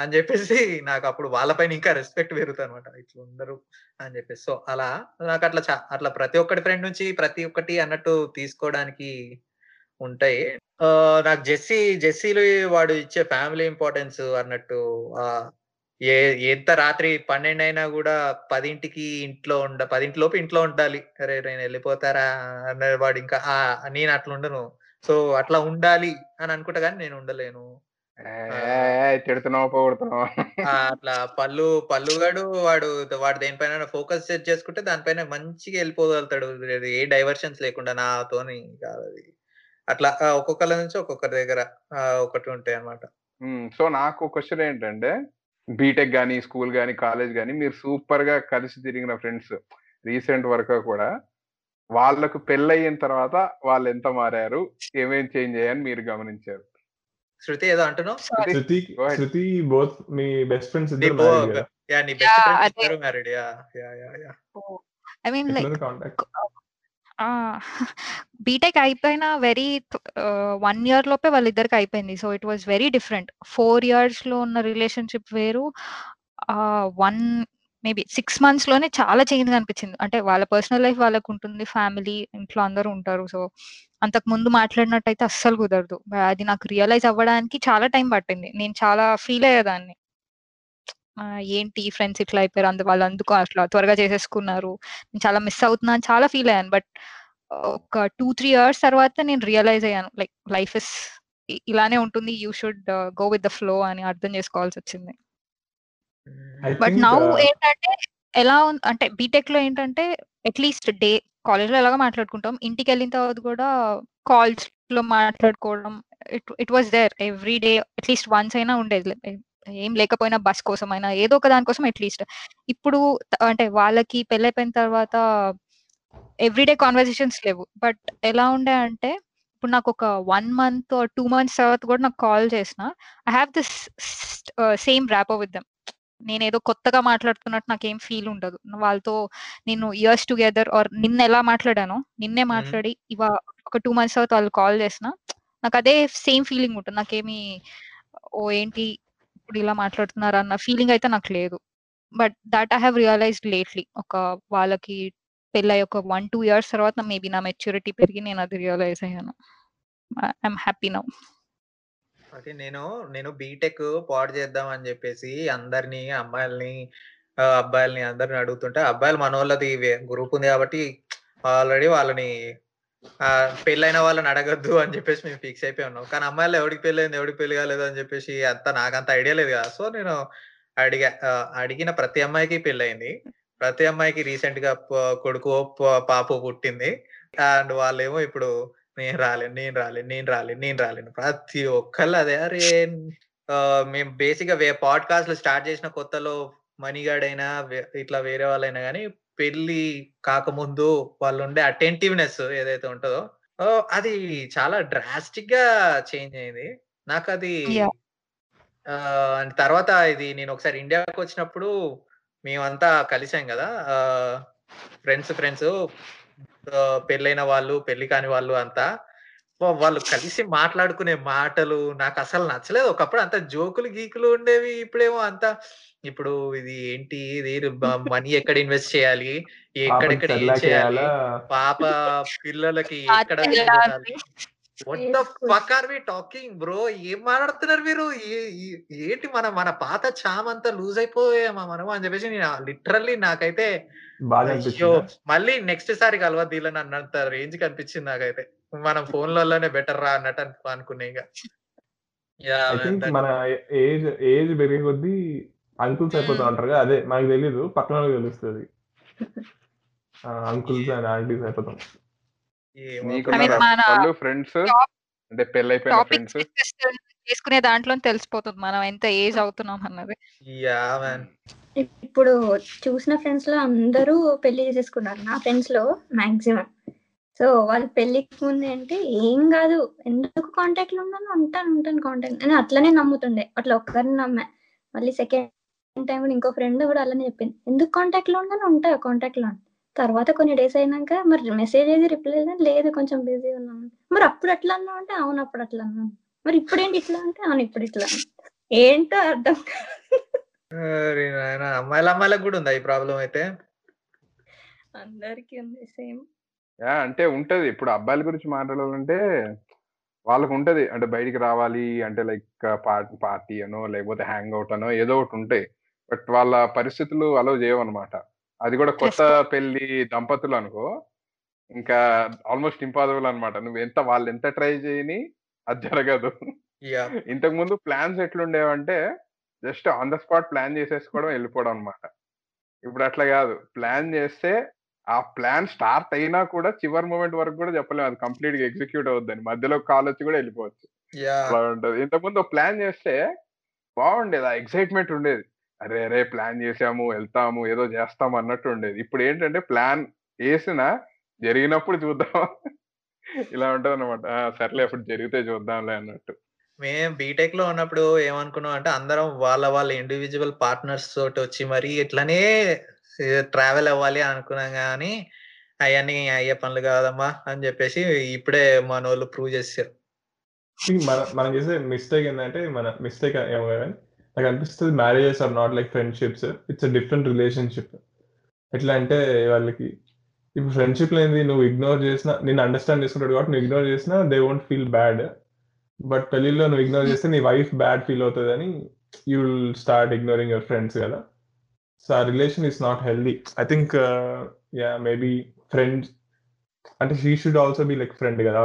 అని చెప్పేసి నాకు అప్పుడు వాళ్ళపైన ఇంకా రెస్పెక్ట్ పెరుగుతుంది అనమాట ఇట్లా ఉండరు అని చెప్పేసి. సో అలా నాకు అట్లా చా- అట్లా ప్రతి ఒక్కటి ఫ్రెండ్ నుంచి ప్రతి ఒక్కటి అన్నట్టు తీసుకోవడానికి ఉంటాయి. ఆ, నాకు జెస్సీ జెస్సీలు వాడు ఇచ్చే ఫ్యామిలీ ఇంపార్టెన్స్ అన్నట్టు ఏ ఎంత రాత్రి పన్నెండు అయినా కూడా పదింటికి ఇంట్లో ఉండ పదింటిలోపు ఇంట్లో ఉండాలి. అరే నేను వెళ్ళిపోతారా అన్న వాడు ఇంకా ఆ, నేను అట్లా ఉండను సో అట్లా ఉండాలి అని అనుకుంటా కానీ నేను ఉండలేను. తిడుతున్నావు పోగొడుతున్నావు? అట్లా పళ్ళు పళ్ళుగాడు వాడు వాడు దేనిపైన ఫోకస్ సెట్ చేసుకుంటే దానిపైన మంచిగా వెళ్ళిపోగలుగుతాడు. ఏ డైవర్షన్స్ లేకుండా నాతోని కాదు అది. అట్లా ఒక్కొక్కరి నుంచి ఒక్కొక్కరి దగ్గర ఒకటి ఉంటాయి అన్నమాట. సో నాకు క్వశ్చన్ ఏంటంటే బీటెక్ కానీ స్కూల్ కానీ కాలేజ్ కానీ మీరు సూపర్గా కలిసి తిరిగిన ఫ్రెండ్స్ రీసెంట్ వరకు కూడా వాళ్ళకు పెళ్ళయిన తర్వాత వాళ్ళు ఎంత మారారు ఏమేం చేంజ్ అయ్యాయని మీరు గమనించారు? శృతి ఏదో అంటున్నావు. శృతి. శృతి బోత్ మీ బెస్ట్ ఫ్రెండ్స్ ఇద్దరు యా నీ బెస్ట్. ఇద్దరు married yeah yeah yeah yeah. I mean like BTech అయిపోయిన వెరీ వన్ ఇయర్ లోపే వాళ్ళిద్దరికి అయిపోయింది. So it was very different four ఇయర్స్లో ఉన్న రిలేషన్షిప్ వేరు. వన్ మేబీ సిక్స్ మంత్స్లోనే చాలా చేంజ్ అనిపించింది. అంటే వాళ్ళ పర్సనల్ లైఫ్ వాళ్ళకు ఉంటుంది ఫ్యామిలీ ఇంట్లో అందరూ ఉంటారు. సో అంతకు ముందు మాట్లాడినట్టయితే అస్సలు కుదరదు. అది నాకు రియలైజ్ అవ్వడానికి చాలా టైం పట్టింది. నేను చాలా ఫీల్ అయ్యేదాన్ని. ఏంటి ఫ్రెండ్స్ ఇట్లా అయిపోయారు? అందు వాళ్ళు అందుకు అట్లా త్వరగా చేసేసుకున్నారు. నేను చాలా మిస్ అవుతున్నాను చాలా ఫీల్ అయ్యాను. బట్ ఒక టూ త్రీ ఇయర్స్ తర్వాత నేను రియలైజ్ అయ్యాను. లైక్ లైఫ్ ఇస్ ఇలానే ఉంటుంది. You should go with the flow అని అర్థం చేసుకోవాల్సి వచ్చింది. బట్ నౌ uh, ఏంటంటే ఎలా ఉం- అంటే బీటెక్లో ఏంటంటే అట్లీస్ట్ డే కాలేజ్లో ఎలాగో మాట్లాడుకుంటాం. ఇంటికి వెళ్ళిన తర్వాత కూడా కాల్స్లో మాట్లాడుకోవడం it it was there every day at least once అయినా ఉండేది. ఏం లేకపోయినా బస్ కోసం అయినా ఏదో ఒక దానికోసం అట్లీస్ట్. ఇప్పుడు త- అంటే వాళ్ళకి పెళ్ళైపోయిన తర్వాత ఎవ్రీడే కాన్వర్సేషన్స్ లేవు. బట్ ఎలా ఉండే అంటే ఇప్పుడు నాకు ఒక వన్ మంత్ టూ మంత్స్ తర్వాత కూడా నాకు కాల్ చేసిన I have this same rapport with them. నేను ఏదో కొత్తగా మాట్లాడుతున్నట్టు నాకేం ఫీల్ ఉండదు. వాళ్ళతో నేను ఇయర్స్ టుగెదర్ ఆర్ నిన్న ఎలా మాట్లాడానో నిన్నే. మాట్లాడి ఇవా ఒక టూ మంత్స్ తర్వాత వాళ్ళు కాల్ చేసిన నాకు అదే సేమ్ ఫీలింగ్ ఉంటుంది. నాకేమి ఓ ఏంటి ఇప్పుడు ఇలా మాట్లాడుతున్నారు అన్న ఫీలింగ్ అయితే నాకు లేదు. But that I have realised lately ఒక వాళ్ళకి పెళ్ళై ఒక వన్ టూ ఇయర్స్ తర్వాత మేబీ నా మెచ్యూరిటీ పెరిగి నేను అది రియలైజ్ అయ్యాను. ఐఎమ్ హ్యాపీ నౌ అదే నేను నేను బీటెక్ పాడు చేద్దాం అని చెప్పేసి అందరిని అమ్మాయిల్ని ఆ, అబ్బాయిల్ని అందరిని అడుగుతుంటే అబ్బాయిలు మన వాళ్ళది గ్రూప్ ఉంది కాబట్టి ఆల్రెడీ వాళ్ళని ఆ, పెళ్ళైన వాళ్ళని అడగద్దు అని చెప్పేసి మేము ఫిక్స్ అయిపోయి ఉన్నాం. కానీ అమ్మాయిలు ఎవడికి పెళ్ళైంది ఎవడికి పెళ్ళి కాలేదు అని చెప్పేసి అంత నాకు అంత ఐడియా లేదు కదా. సో నేను అడిగా ఆ, అడిగిన ప్రతి అమ్మాయికి పెళ్ళైంది ప్రతి అమ్మాయికి రీసెంట్గా ప- కొడుకు ప- పాప పుట్టింది. అండ్ వాళ్ళేమో ఇప్పుడు నేను రాలేను నేను రాలేను నేను రాలేను నేను రాలేను. ప్రతి ఒక్కళ్ళు అదే అరే మేము బేసిక్గా పాడ్కాస్ట్లు స్టార్ట్ చేసిన కొత్తలో వే- ఇట్లా వేరే వాళ్ళైనా కానీ పెళ్ళి కాకముందు వాళ్ళు ఉండే అటెంటివ్నెస్ ఏదైతే ఉంటుందో అది చాలా డ్రాస్టిక్గా చేంజ్ అయింది నాకు అది తర్వాత ఇది నేను ఒకసారి ఇండియాకి వచ్చినప్పుడు మేమంతా కలిసాం కదా ఫ్రెండ్స్ ఫ్రెండ్స్ పెళ్ళైన వాళ్ళు పెళ్ళి కాని వాళ్ళు అంతా వాళ్ళు కలిసి మాట్లాడుకునే మాటలు నాకు అసలు నచ్చలేదు. ఒకప్పుడు అంత జోకులు గీకులు ఉండేవి ఇప్పుడేమో అంత ఇప్పుడు ఇది ఏంటి? ఇది మనీ ఎక్కడ ఇన్వెస్ట్ చేయాలి? ఎక్కడెక్కడ ఏం చేయాలి? పాప పిల్లలకి ఎక్కడ ఆటలాడాలి. What the fuck are we talking bro ఏం మాట్లాడుతున్నారు మీరు? ఏంటి మన మన పాత చామ్ అంతా లూజ్ అయిపోయామా మనం అని చెప్పేసి నేను లిటరల్లీ నాకైతే బాగా మళ్ళీ నెక్స్ట్ సారి కలవద్దు ఇలా అన్నంత రేంజ్ కనిపించింది నాకైతే. మనం ఫోన్లలోనే బెటర్ రా అన్నట్టు అనుకు- అనుకున్నా ఇక. Yeah, I man, think that- మన ఏజ్ ఏజ్ పెరిగే కొద్దీ అంకుల్స్ అయిపోతా ఉంటారు కదా అదే మనకు తెలీదు. పక్కన వాళ్ళకి తెలుస్తుంది. అంకుల్స్ అండ్ ఆంటీస్ అయిపోతాం ఫ్రెండ్స్ అంటే పెళ్ళైపోయిన ఫ్రెండ్స్ చేసుకునే దాంట్లో తెలిసిపోతుంది మనం ఎంత ఏజ్ అవుతున్నాం అన్నది. Yeah man. ఇప్పుడు చూసిన ఫ్రెండ్స్లో అందరూ పెళ్ళి చేసేసుకున్నారు. నా ఫ్రెండ్స్లో మాక్సిమం సో వాళ్ళు పెళ్ళికి ముందు ఏంటి ఏం కాదు. ఎందుకు కాంటాక్ట్లో ఉన్నాను ఉంటాను ఉంటాను కాంటాక్ట్ నేను అట్లనే నమ్ముతుండే. అట్లా ఒక్కరిని నమ్మా. మళ్ళీ సెకండ్ టైం కూడా ఇంకో ఫ్రెండ్ కూడా అలానే చెప్పింది. ఎందుకు కాంటాక్ట్లో ఉన్నాను ఉంటా కాంటాక్ట్లో. తర్వాత కొన్ని డేస్ అయినాక మరి మెసేజ్ ఏది రిప్లై లేదు కొంచెం బిజీ ఉన్నాను మరి అప్పుడు అట్లా అన్నావు అంటే అవును అప్పుడు అట్లా అన్నాను. మరి ఇప్పుడు ఏంటి ఇట్లా అంటే అవును ఇప్పుడు ఇట్లా. ఏంటో అర్థం కాదు. అరే నాయనా, అమ్మాయిల అమ్మాయిలకు కూడా ఉందా ఈ ప్రాబ్లం అయితే? అందరికీ ఉంది సేమ్. యా అంటే ఉంటది. ఇప్పుడు అబ్బాయిల గురించి మాట్లాడాలంటే వాళ్ళకు ఉంటది. అంటే బయటికి రావాలి అంటే లైక్ పార్టీ అనో లేకపోతే హ్యాంగ్ అవుట్ అనో ఏదో ఒకటి ఉంటాయి. బట్ వాళ్ళ పరిస్థితులు అలో చేయవన్నమాట. అది కూడా కొత్త పెళ్ళి దంపతులు అనుకో ఇంకా ఆల్మోస్ట్ ఇంపాసిబుల్ అన్నమాట. నువ్వు ఎంత వాళ్ళు ఎంత ట్రై చేయని అది జరగదు. ఇంతకు ముందు plans ఎట్లుండేవంటే just on the spot plan చేసేసుకోవడం వెళ్ళిపోవడం అన్నమాట. ఇప్పుడు అట్లా కాదు. ప్లాన్ చేస్తే ఆ ప్లాన్ స్టార్ట్ అయినా కూడా చివరి మూమెంట్ వరకు కూడా చెప్పలేము అది కంప్లీట్గా ఎగ్జిక్యూట్ అవుద్దని మధ్యలో కాల్ వచ్చి కూడా వెళ్ళిపోవచ్చు. అలా ఉంటది. ఇంతకుముందు ప్లాన్ చేస్తే బాగుండేది. ఆ ఎక్సైట్మెంట్ ఉండేది. అరే అరే ప్లాన్ చేసాము వెళ్తాము ఏదో చేస్తాము అన్నట్టు ఉండేది. ఇప్పుడు ఏంటంటే ప్లాన్ వేసిన జరిగినప్పుడు చూద్దాం. ఇలా ఉంటది అనమాట సర్లే అప్పుడు జరిగితే చూద్దాంలే అన్నట్టు. మేము బీటెక్లో ఉన్నప్పుడు ఏమనుకున్నాం అంటే అందరం వాళ్ళ వాళ్ళ ఇండివిజువల్ పార్ట్నర్స్ తోటి వచ్చి మరి ఇట్లానే ట్రావెల్ అవ్వాలి అనుకున్నాం కానీ అవన్నీ అయ్యే పనులు కాదమ్మా అని చెప్పేసి ఇప్పుడే మన వాళ్ళు ప్రూవ్ చేశారు మన చేసే మిస్టేక్ ఏంటంటే మన మిస్టేక్ ఏమో కానీ నాకు అనిపిస్తుంది marriages are not like friendships it's different relationship ఎట్లా అంటే వాళ్ళకి ఇప్పుడు ఫ్రెండ్షిప్ లేనిది నువ్వు ఇగ్నోర్ చేసినా నేను అండర్స్టాండ్ చేసుకుంటాడు కాబట్టి నువ్వు ఇగ్నోర్ చేసినా they won't feel bad but పెళ్ళిలో నువ్వు ఇగ్నోర్ చేస్తే నీ వైఫ్ బ్యాడ్ ఫీల్ అవుతుందని you will start ignoring your friends కదా. సో ఆ relation is not healthy I think yeah maybe friend అంటే she should also be like friend కదా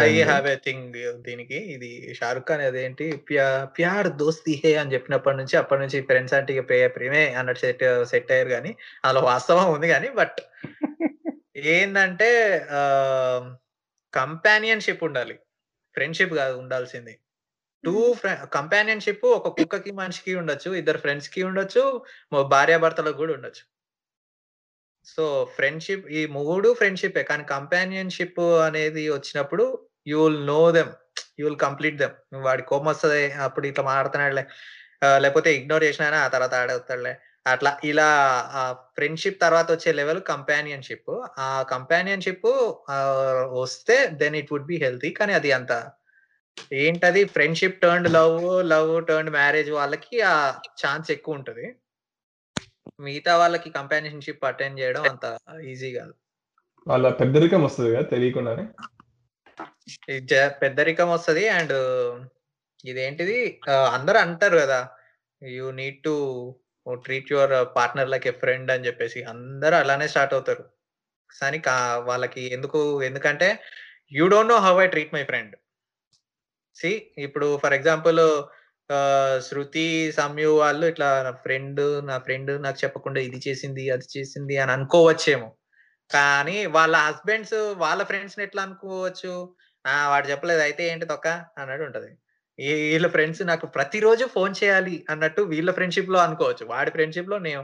ఐ. హ్యావ్ ఏ థింగ్ దీనికి. ఇది షారుఖ్ ఖాన్ అదేంటి ప్యా- ప్యార్ దోస్తి హే అని చెప్పినప్పటి నుంచి అప్పటి నుంచి ఫ్రెండ్స్ అంటే ప్రేమే అన్నట్టు సెట్ సెట్ అయ్యారు కానీ అందులో వాస్తవం ఉంది కానీ బట్ ఏంటంటే కంపానియన్షిప్ ఉండాలి. ఫ్రెండ్షిప్ కాదు ఉండాల్సింది. టూ కంపానియన్షిప్ ఒక కుక్కకి మనిషికి ఉండొచ్చు ఇద్దరు ఫ్రెండ్స్కి ఉండొచ్చు భార్యాభర్తలకు కూడా ఉండొచ్చు. సో ఫ్రెండ్షిప్ ఈ మూడు ఫ్రెండ్షిప్ కానీ కంపానియన్షిప్ అనేది వచ్చినప్పుడు you will know them you will complete them వాడి కోపం వస్తుంది అప్పుడు ఇట్లా మాడుతున్నాడులే లేకపోతే ఇగ్నోర్ చేసినా ఆ తర్వాత ఆడవుతాడులే అట్లా ఇలా ఫ్రెండ్షిప్ తర్వాత వచ్చే లెవెల్ కంపానియన్షిప్. ఆ కంపానియన్షిప్ వస్తే then it would be healthy. కానీ అది అంత ఏంటది? Friendship turn love love turn marriage వాళ్ళకి ఆ ఛాన్స్ ఎక్కువ ఉంటది. మిగతా వాళ్ళకి కంపానియన్షిప్ అటెండ్ చేయడం అంత ఈజీ కాదు. వాళ్ళ పెద్దరికం వస్తుంది కదా తెలియకుండానే. పెద్దరికం వస్తది అండ్ ఇదేంటిది? అందరూ అంటారు కదా you need to treat your partner like a friend అని చెప్పేసి అందరూ అలానే స్టార్ట్ అవుతారు. కానీ కా- వాళ్ళకి ఎందుకు ఎందుకంటే you don't know how I treat my friend see ఇప్పుడు ఫర్ ఎగ్జాంపుల్ శృతి సమ్యు వాళ్ళు ఇట్లా నా ఫ్రెండ్ నా ఫ్రెండ్ నాకు చెప్పకుండా ఇది చేసింది అది చేసింది అని అనుకోవచ్చేమో. కానీ వాళ్ళ హస్బెండ్స్ వాళ్ళ ఫ్రెండ్స్ని ఎట్లా అనుకోవచ్చు? వాడు చెప్పలేదు అయితే ఏంటి తొక్క? అన్నట్టు ఉంటది. వీళ్ళ ఫ్రెండ్స్ నాకు ప్రతిరోజు ఫోన్ చేయాలి అన్నట్టు వీళ్ళ ఫ్రెండ్షిప్లో అనుకోవచ్చు. వాడి ఫ్రెండ్షిప్లో నేను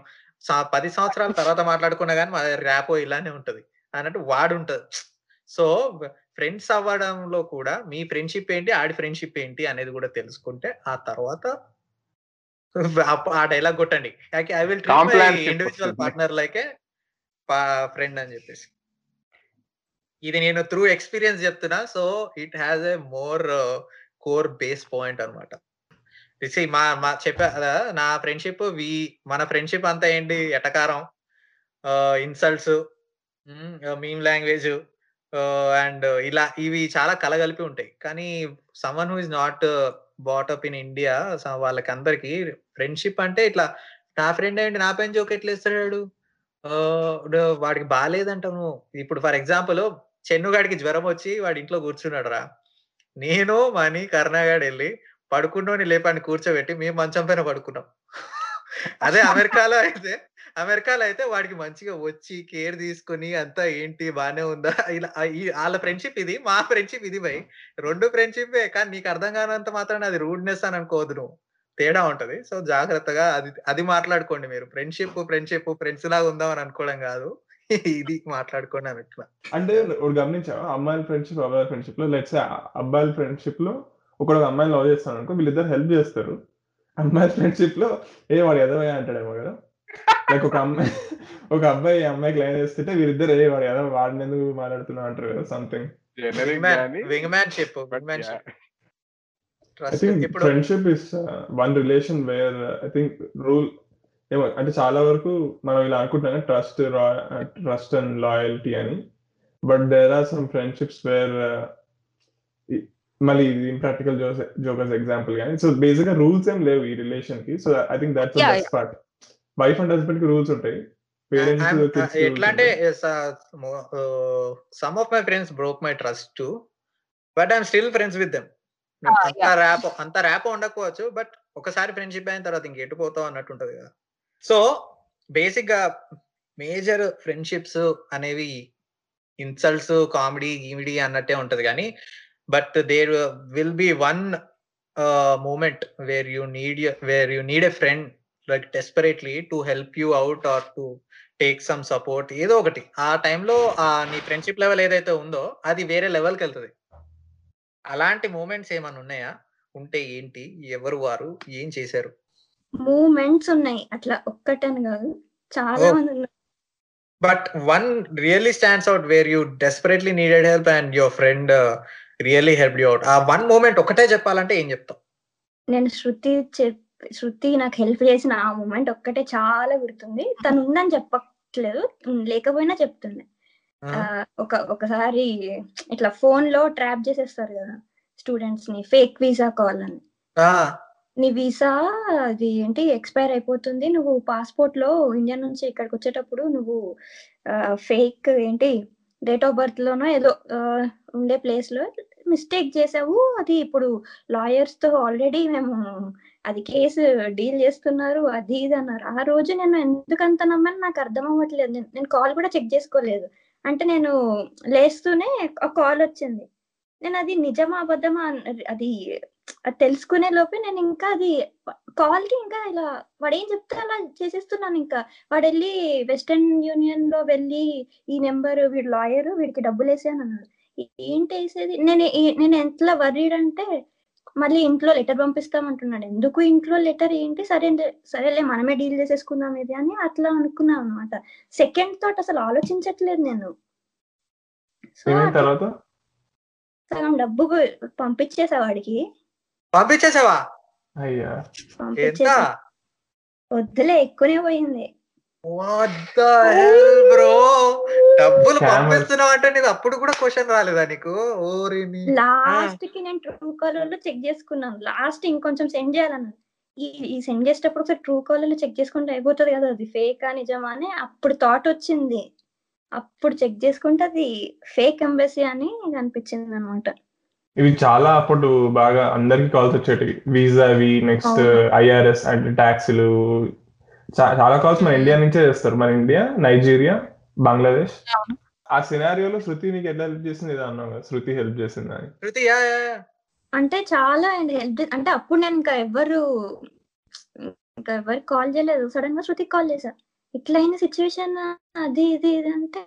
పది సంవత్సరాల తర్వాత మాట్లాడుకున్నా కానీ మా ర్యాపో ఇలానే ఉంటది అన్నట్టు వాడు ఉంటది. సో ఫ్రెండ్స్ అవ్వడంలో కూడా మీ ఫ్రెండ్షిప్ ఏంటి ఆడి ఫ్రెండ్షిప్ ఏంటి అనేది కూడా తెలుసుకుంటే ఆ తర్వాత ఆ డైలాగ్ కొట్టండి. I will individual. Partner లైకే friend అని చెప్పేసి. ఇది నేను త్రూ ఎక్స్పీరియన్స్ చెప్తున్నా. So it has a more core base point అనమాట మా మా చెప్పా కదా, నా ఫ్రెండ్షిప్ వి మన ఫ్రెండ్షిప్ అంతా ఏంటి? ఎటకారం ఇన్సల్ట్స్ మీమ్ లాంగ్వేజ్ అండ్ ఇలా ఇవి చాలా కలగలిపి ఉంటాయి. కానీ someone who is not brought up in India. వాళ్ళకి అందరికి ఫ్రెండ్షిప్ అంటే ఇట్లా నా ఫ్రెండ్ ఏంటి? నా పైన జోక్ ఎట్లా ఇస్తాడు ఆ, డు- వాడికి బాగాలేదంటావు ఇప్పుడు ఫర్ ఎగ్జాంపుల్ చెన్నుగాడికి జ్వరం వచ్చి వాడి ఇంట్లో కూర్చున్నాడు రా నేను మని కర్ణాగాడు వెళ్ళి పడుకున్నోని లేపని కూర్చోబెట్టి మేము మంచం పైన పడుకున్నాం. అదే అమెరికాలో అయితే అమెరికాలో అయితే వాడికి మంచిగా వచ్చి కేర్ తీసుకుని అంతా ఏంటి బానే ఉందా? ఇలా వాళ్ళ ఫ్రెండ్షిప్ ఇది మా ఫ్రెండ్షిప్ ఇది భయ్. రెండు ఫ్రెండ్షిప్ కానీ నీకు అర్థం కానంత మాత్రం అది రూడ్నెస్ అని అనుకోవద్దు నువ్వు. తేడా ఉంటది. సో జాగ్రత్తగా అది అది మాట్లాడుకోండి మీరు. ఫ్రెండ్షిప్ ఫ్రెండ్షిప్ ఫ్రెండ్స్ లాగా ఉందాం అని అనుకోవడం కాదు. ఇది మాట్లాడుకోండి అని ఇట్లా అంటే ఒకటి గమనించావా? అమ్మాయిల ఫ్రెండ్షిప్ అబ్బాయిల ఫ్రెండ్షిప్లో లెట్స్ అబ్బాయిల ఫ్రెండ్షిప్లో ఒకడు ఒక అమ్మాయిని లవ్ చేస్తాడు అనుకో వీళ్ళిద్దరు హెల్ప్ చేస్తారు. అమ్మాయిల ఫ్రెండ్షిప్లో ఏ వాడు ఎదవయ్యా అంటాడేమో కదా? లైక్ ఒక అమ్మాయి ఒక అబ్బాయి ఈ అమ్మాయికి లైన్ వేస్తుంటే వీళ్ళిద్దరు ఏ వాడు ఎదవ వాడిని ఎందుకు మాట్లాడుతున్నావు? అంటారు కదా సంథింగ్ ఇప్పుడు friendship is one relation where I think rule ఏమో అంటే చాలా వరకు మనం ఇలా అనుకుంటున్నాం ట్రస్ట్ ట్రస్ట్ అండ్ లాయల్టీ అని. But there are some friendships where మళ్ళీ ఇది ఇంప్రాక్టికల్ జోకర్స్ ఎగ్జాంపుల్ కానీ సో బేసిక్గా రూల్స్ ఏం లేవు ఈ రిలేషన్కి. So I think that's best part wife and హస్బెండ్కి రూల్స్ ఉంటాయి. పేరెంట్స్ ఎట్లా అంటే some of my friends broke my trust too but I'm still friends with them అంత ర్యాప్ అంత ర్యాప్ ఉండకపోవచ్చు బట్ ఒకసారి ఫ్రెండ్షిప్ అయిన తర్వాత ఇంకెటు పోతావు అన్నట్టు ఉంటది కదా. సో బేసిక్గా మేజర్ ఫ్రెండ్షిప్స్ అనేవి ఇన్సల్ట్స్ కామెడీ గీమిడీ అన్నట్టే ఉంటది కానీ but there will be one moment where you need where you need a friend like desperately to help you out or to take some support ఏదో ఒకటి. ఆ టైంలో ఆ నీ ఫ్రెండ్షిప్ లెవెల్ ఏదైతే ఉందో అది వేరే లెవెల్కి వెళ్తుంది. అలాంటి మూమెంట్స్ ఏమైనా ఉన్నాయా? ఉంటే ఏంటి? ఎవరు వారు? ఏం చేశారు? మూమెంట్స్ ఉన్నాయి. అట్లా ఒక్కటని కాదు. చాలా. మంది ఉన్నారు. But one really stands out where you desperately needed help and your friend really help you out ఆ వన్ మూమెంట్ ఒకటే చెప్పాలంటే ఏం చెప్తాం నేను శృతి శృతి నాకు హెల్ప్ చేసిన ఆ మూమెంట్ ఒక్కటే చాలా గుర్తుంది. తను ఉందని చెప్పట్లేదు. లేకపోయినా చెప్తుంది. ఆ, ఒక ఒకసారి ఇట్లా ఫోన్లో ట్రాప్ చేసేస్తారు కదా స్టూడెంట్స్ని ఫేక్ వీసా కాల్ అని. నీ వీసా అది ఏంటి? ఎక్స్పైర్ అయిపోతుంది. నువ్వు పాస్పోర్ట్లో ఇండియా నుంచి ఇక్కడికి వచ్చేటప్పుడు నువ్వు ఫేక్ ఏంటి? డేట్ ఆఫ్ బర్త్ లోనో ఏదో ఉండే ప్లేస్లో మిస్టేక్ చేసావు. అది ఇప్పుడు లాయర్స్తో ఆల్రెడీ మేము అది కేసు డీల్ చేస్తున్నారు. అది ఇది అన్నారు. ఆ రోజు నేను ఎందుకంత నమ్మని నాకు అర్థం అవ్వట్లేదు. నేను- కాల్ కూడా చెక్ చేసుకోలేదు. అంటే నేను లేస్తూనే ఒక కాల్ వచ్చింది. నేను అది నిజమా అబద్ధమా అది తెలుసుకునే లోపే నేను ఇంకా అది కాల్కి ఇంకా ఇలా వాడు ఏం చెప్తే అలా చేసేస్తున్నాను ఇంకా. వాడు వెళ్ళి వెస్టర్న్ యూనియన్లో వెళ్ళి ఈ నెంబర్ వీడు లాయర్ వీడికి డబ్బులు వేసాను అన్నాడు. ఏంటి వేసేది? నేను నేను ఎంతలా వర్రీడ్ అంటే మళ్ళీ ఇంట్లో లెటర్ పంపిస్తామంటున్నాడు. ఎందుకు ఇంట్లో లెటర్ ఏంటి? సరే సరేలే మనమే డీల్ చేసేసుకుందాం ఇది అని అట్లా అనుకున్నాను అనమాట సెకండ్ థాట్ అసలు ఆలోచించట్లేదు నేను. సో సగం డబ్బు పంపించేసా వాడికి. పంపించేసావా? అయ్యా. ఎంత వద్దులే ఎక్కువనే పోయింది. బ్రో డబ్బులు. పంపిస్తున్నావు అంటే నీది అప్పుడు కూడా క్వశ్చన్ రాలేదా నీకు? ఓరిని లాస్ట్కి నేను ట్రూ కాలర్లో చెక్ చేసుకున్నాను. లాస్ట్ ఇంకొంచెం సెండ్ చేయాలన్నాను ఈ ఈ సెండ్ చేసేటప్పుడు ఒకసారి ట్రూ కాలర్లో చెక్ చేసుకుంటే అయిపోతుంది కదా అది ఫేక్ నిజమా అని. అప్పుడు థాట్ వచ్చింది. అప్పుడు చెక్ చేసుకుంటే అది ఫేక్ ఎంబసీ అని అనిపించింది అనమాట ఇవి చాలా అప్పుడు బాగా అందరికి కాల్స్ వచ్చేటివి. వీసా అవి నెక్స్ట్. ఐఆర్ఎస్ అంటే ట్యాక్స్లు చాలా కాల్స్ మన ఇండియా నుంచే చేస్తారు. మన ఇండియా నైజీరియా బంగ్లాదేశ్. ఆ సినారియోలో శృతి నీకు ఎట్లా హెల్ప్ చేసింది? ఇది అన్నావు కదా. శృతి హెల్ప్ చేసింది? అని శృతి యా యా, యా. అంటే చాలా హెల్ప్ అంటే అప్పుడు నేను ఇంకా ఎవరు ఇంకా ఎవరు కాల్ చేయలేదు. సడన్గా శృతికి కాల్ చేశా. ఇట్లా అయిన సిచ్యువేషన్ అది ఇది ఇది అంటే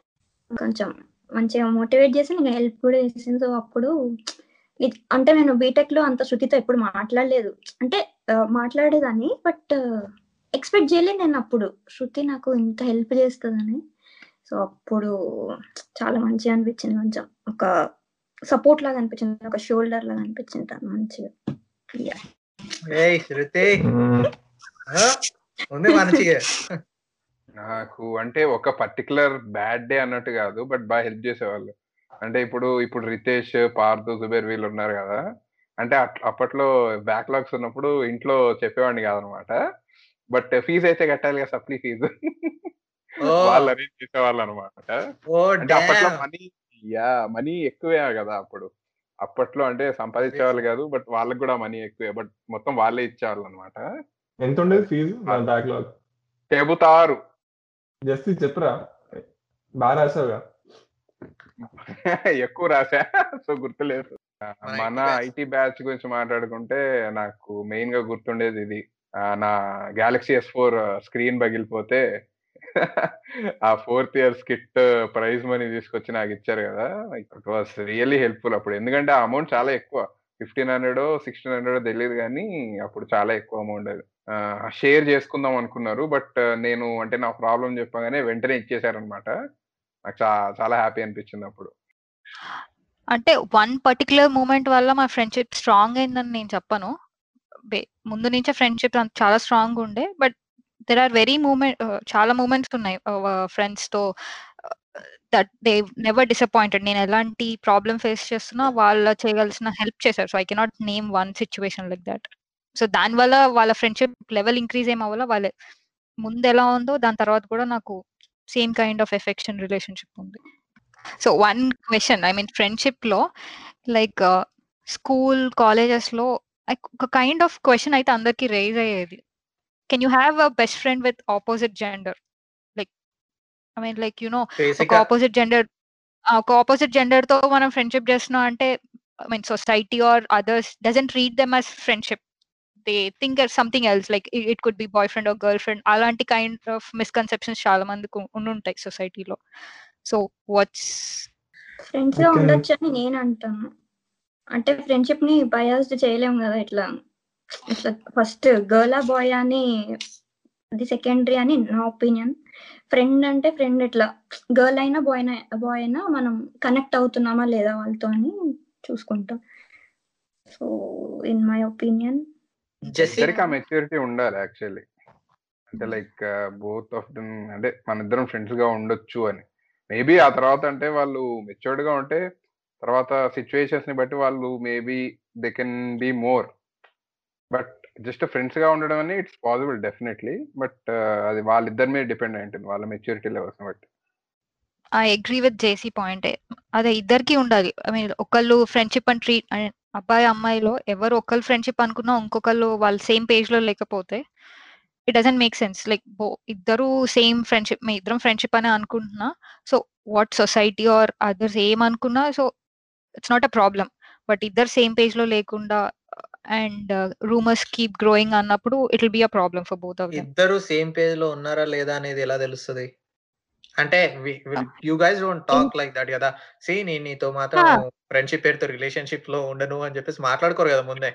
కొంచెం మంచిగా మోటివేట్ చేసి నేను హెల్ప్ కూడా చేసింది. సో అప్పుడు అంటే నేను బీటెక్లో అంత శృతితో ఎప్పుడు మాట్లాడలేదు. అంటే మాట్లాడేదాన్ని బట్ ఎక్స్పెక్ట్ చేయలేదు నేను అప్పుడు. శృతి నాకు ఇంత హెల్ప్ చేస్తుందని. సో అప్పుడు చాలా మంచిగా అనిపించింది కొంచెం. ఒక సపోర్ట్ లాగా అనిపించింది ఒక షోల్డర్ లాగా అనిపించింది తను మంచిగా. శృతి? ఉంది మంచిగా. నాకు అంటే ఒక పర్టికులర్ బ్యాడ్ డే అన్నట్టు కాదు బట్ బాగా హెల్ప్ చేసేవాళ్ళు. అంటే ఇప్పుడు ఇప్పుడు రితేష్ పార్థు జుబేర్ వీళ్ళు ఉన్నారు కదా. అంటే అట్- అప్పట్లో బ్యాక్లాగ్స్ ఉన్నప్పుడు ఇంట్లో చెప్పేవాడిని కాదనమాట. బట్ ఫీజు అయితే కట్టాలి కదా సప్లీ ఫీజు. ఓ. వాళ్ళు అరేంజ్ చేసేవాళ్ళు అనమాట అంటే అప్పట్లో. మనీ యా మనీ ఎక్కువే కదా అప్పుడు. అప్పట్లో అంటే సంపాదించేవాళ్ళు కాదు బట్ వాళ్ళకి కూడా మనీ ఎక్కువే. బట్ మొత్తం వాళ్ళే ఇచ్చేవాళ్ళు అనమాట ఎంత ఉండేది ఫీజు బ్యాక్లాగ్ చెబుతారు జస్ట్ చెప్పురా. బాగా రాసావుగా. ఎక్కువ రాసా సో గుర్తులేదు. మన. ఐటీ బ్యాచ్ గురించి మాట్లాడుకుంటే నాకు మెయిన్గా గుర్తుండేది ఇది. నా గ్యాలక్సీ ఎస్ ఫోర్ స్క్రీన్ పగిలిపోతే ఆ fourth year skit prize money తీసుకొచ్చి నాకు ఇచ్చారు కదా! ఇట్ వాస్ రియల్లీ హెల్ప్ఫుల్ అప్పుడు. ఎందుకంటే ఆ అమౌంట్ చాలా ఎక్కువ. ఫిఫ్టీన్ హండ్రెడ్ సిక్స్టీన్ హండ్రెడ్ తెలియదు కానీ అప్పుడు చాలా ఎక్కువ అమౌంట్ అది. షేర్ చేసుకుందాం అనుకున్నారు బట్ నేను అంటే నా ప్రాబ్లం చెప్పగానే వెంటనే ఇచ్చేసారనమాట నాకు చాలా హ్యాపీ అనిపించింది అప్పుడు. అంటే వన్ పర్టికులర్ మూమెంట్ వల్ల మా ఫ్రెండ్షిప్ స్ట్రాంగ్ అయిందని నేను చెప్పను. ముందు నుంచే ఫ్రెండ్షిప్ చాలా స్ట్రాంగ్ ఉండే but there are very moment చాలా మూమెంట్స్ ఉన్నాయి. Uh, uh, ఫ్రెండ్స్తో దట్ దే నెవర్ డిసప్పాయింటెడ్ నేను ఎలాంటి ప్రాబ్లం ఫేస్ చేస్తున్నా వాళ్ళ చేయగలిసిన హెల్ప్ చేశారు. So I cannot name one situation like that so దానివల్ల వాళ్ళ ఫ్రెండ్షిప్ లెవెల్ ఇంక్రీజ్ ఏం అవ్వాల? వాళ్ళ ముందు ఎలా ఉందో దాని తర్వాత కూడా నాకు same kind of affection relationship ఉంది. So one question I mean ఫ్రెండ్షిప్లో like school కాలేజెస్లో like, ఒక కైండ్ ఆఫ్ క్వశ్చన్ అయితే అందరికి రేజ్ అయ్యేది. Can you have a best friend with opposite gender like I mean like you know Basic ఒక గా ఆపోజిట్ జెండర్ ఒక ఆపోజిట్ జెండర్తో మనం ఫ్రెండ్షిప్ చేస్తున్నాం అంటే I mean society or others doesn't read them as friendship they think something else like it could be boyfriend or girlfriend అలాంటి కైండ్ ఆఫ్ మిస్కన్సెప్షన్స్ చాలా మందికి ఉండుంటాయి సొసైటీలో. సో వాట్స్ ఫ్రెండ్స్గా ఉండొచ్చు అని నేను అంటాను అంటే ఫ్రెండ్షిప్ని బయాస్డ్ చేయలేము కదా ఇట్లా. ఇట్లా ఫస్ట్ గర్ల్ బాయ్ అని అది సెకండరీ అని నా ఒపీనియన్ ఫ్రెండ్ అంటే ఫ్రెండ్ ఇట్లా. గర్ల్ అయినా బాయ్ బాయ్ అయినా మనం కనెక్ట్ అవుతున్నామా లేదా వాళ్ళతో అని చూసుకుంటాం. సో ఇన్ మై ఒపీనియన్ ఇద్దరికి ఆ మెచ్యూరిటీ ఉండాలి యాక్చువల్లీ అంటే లైక్ బోత్ ఆఫ్ దమ్ అంటే మన ఇద్దరం ఫ్రెండ్స్గా ఉండొచ్చు అని. మేబీ ఆ తర్వాత అంటే వాళ్ళు మెచ్యూర్డ్గా ఉంటే తర్వాత సిచ్యువేషన్స్ని బట్టి వాళ్ళు maybe they can be more but just ఫ్రెండ్స్గా ఉండడం అని ఇట్స్ పాసిబుల్ డెఫినెట్లీ బట్ అది వాళ్ళిద్దరి మీద డిపెండ్ అయి ఉంటుంది వాళ్ళ మెచ్యూరిటీ లెవెల్స్ బట్టి. I agree with JC point అదే ఇద్దరికి ఉండాలి. ఐ మీన్ ఒకళ్ళు ఫ్రెండ్షిప్ అని ట్రీట్ అబ్బాయి అమ్మాయిలో ఎవరు ఒకళ్ళు ఫ్రెండ్షిప్ అనుకున్నా ఇంకొకళ్ళు వాళ్ళు సేమ్ పేజ్లో లేకపోతే it doesn't make sense like both ఇద్దరు సేమ్ ఫ్రెండ్షిప్ మీ ఇద్దరం ఫ్రెండ్షిప్ అని అనుకుంటున్నా. So what society or others ఏమనుకున్నా so it's not a problem but ఇద్దరు సేమ్ పేజ్లో లేకుండా అండ్ రూమర్స్ కీప్ గ్రోయింగ్ అన్నప్పుడు it will be a problem for both of ఇద్దరు సేమ్ పేజ్లో ఉన్నారా లేదా అనేది ఎలా తెలుస్తుంది? అంటే you guys don't talk like that కదా. సీ నేను నీతో మాత్రం. ఫ్రెండ్షిప్ పేరుతో రిలేషన్షిప్లో ఉండను అని చెప్పేసి మాట్లాడుకోరు కదా ముందే.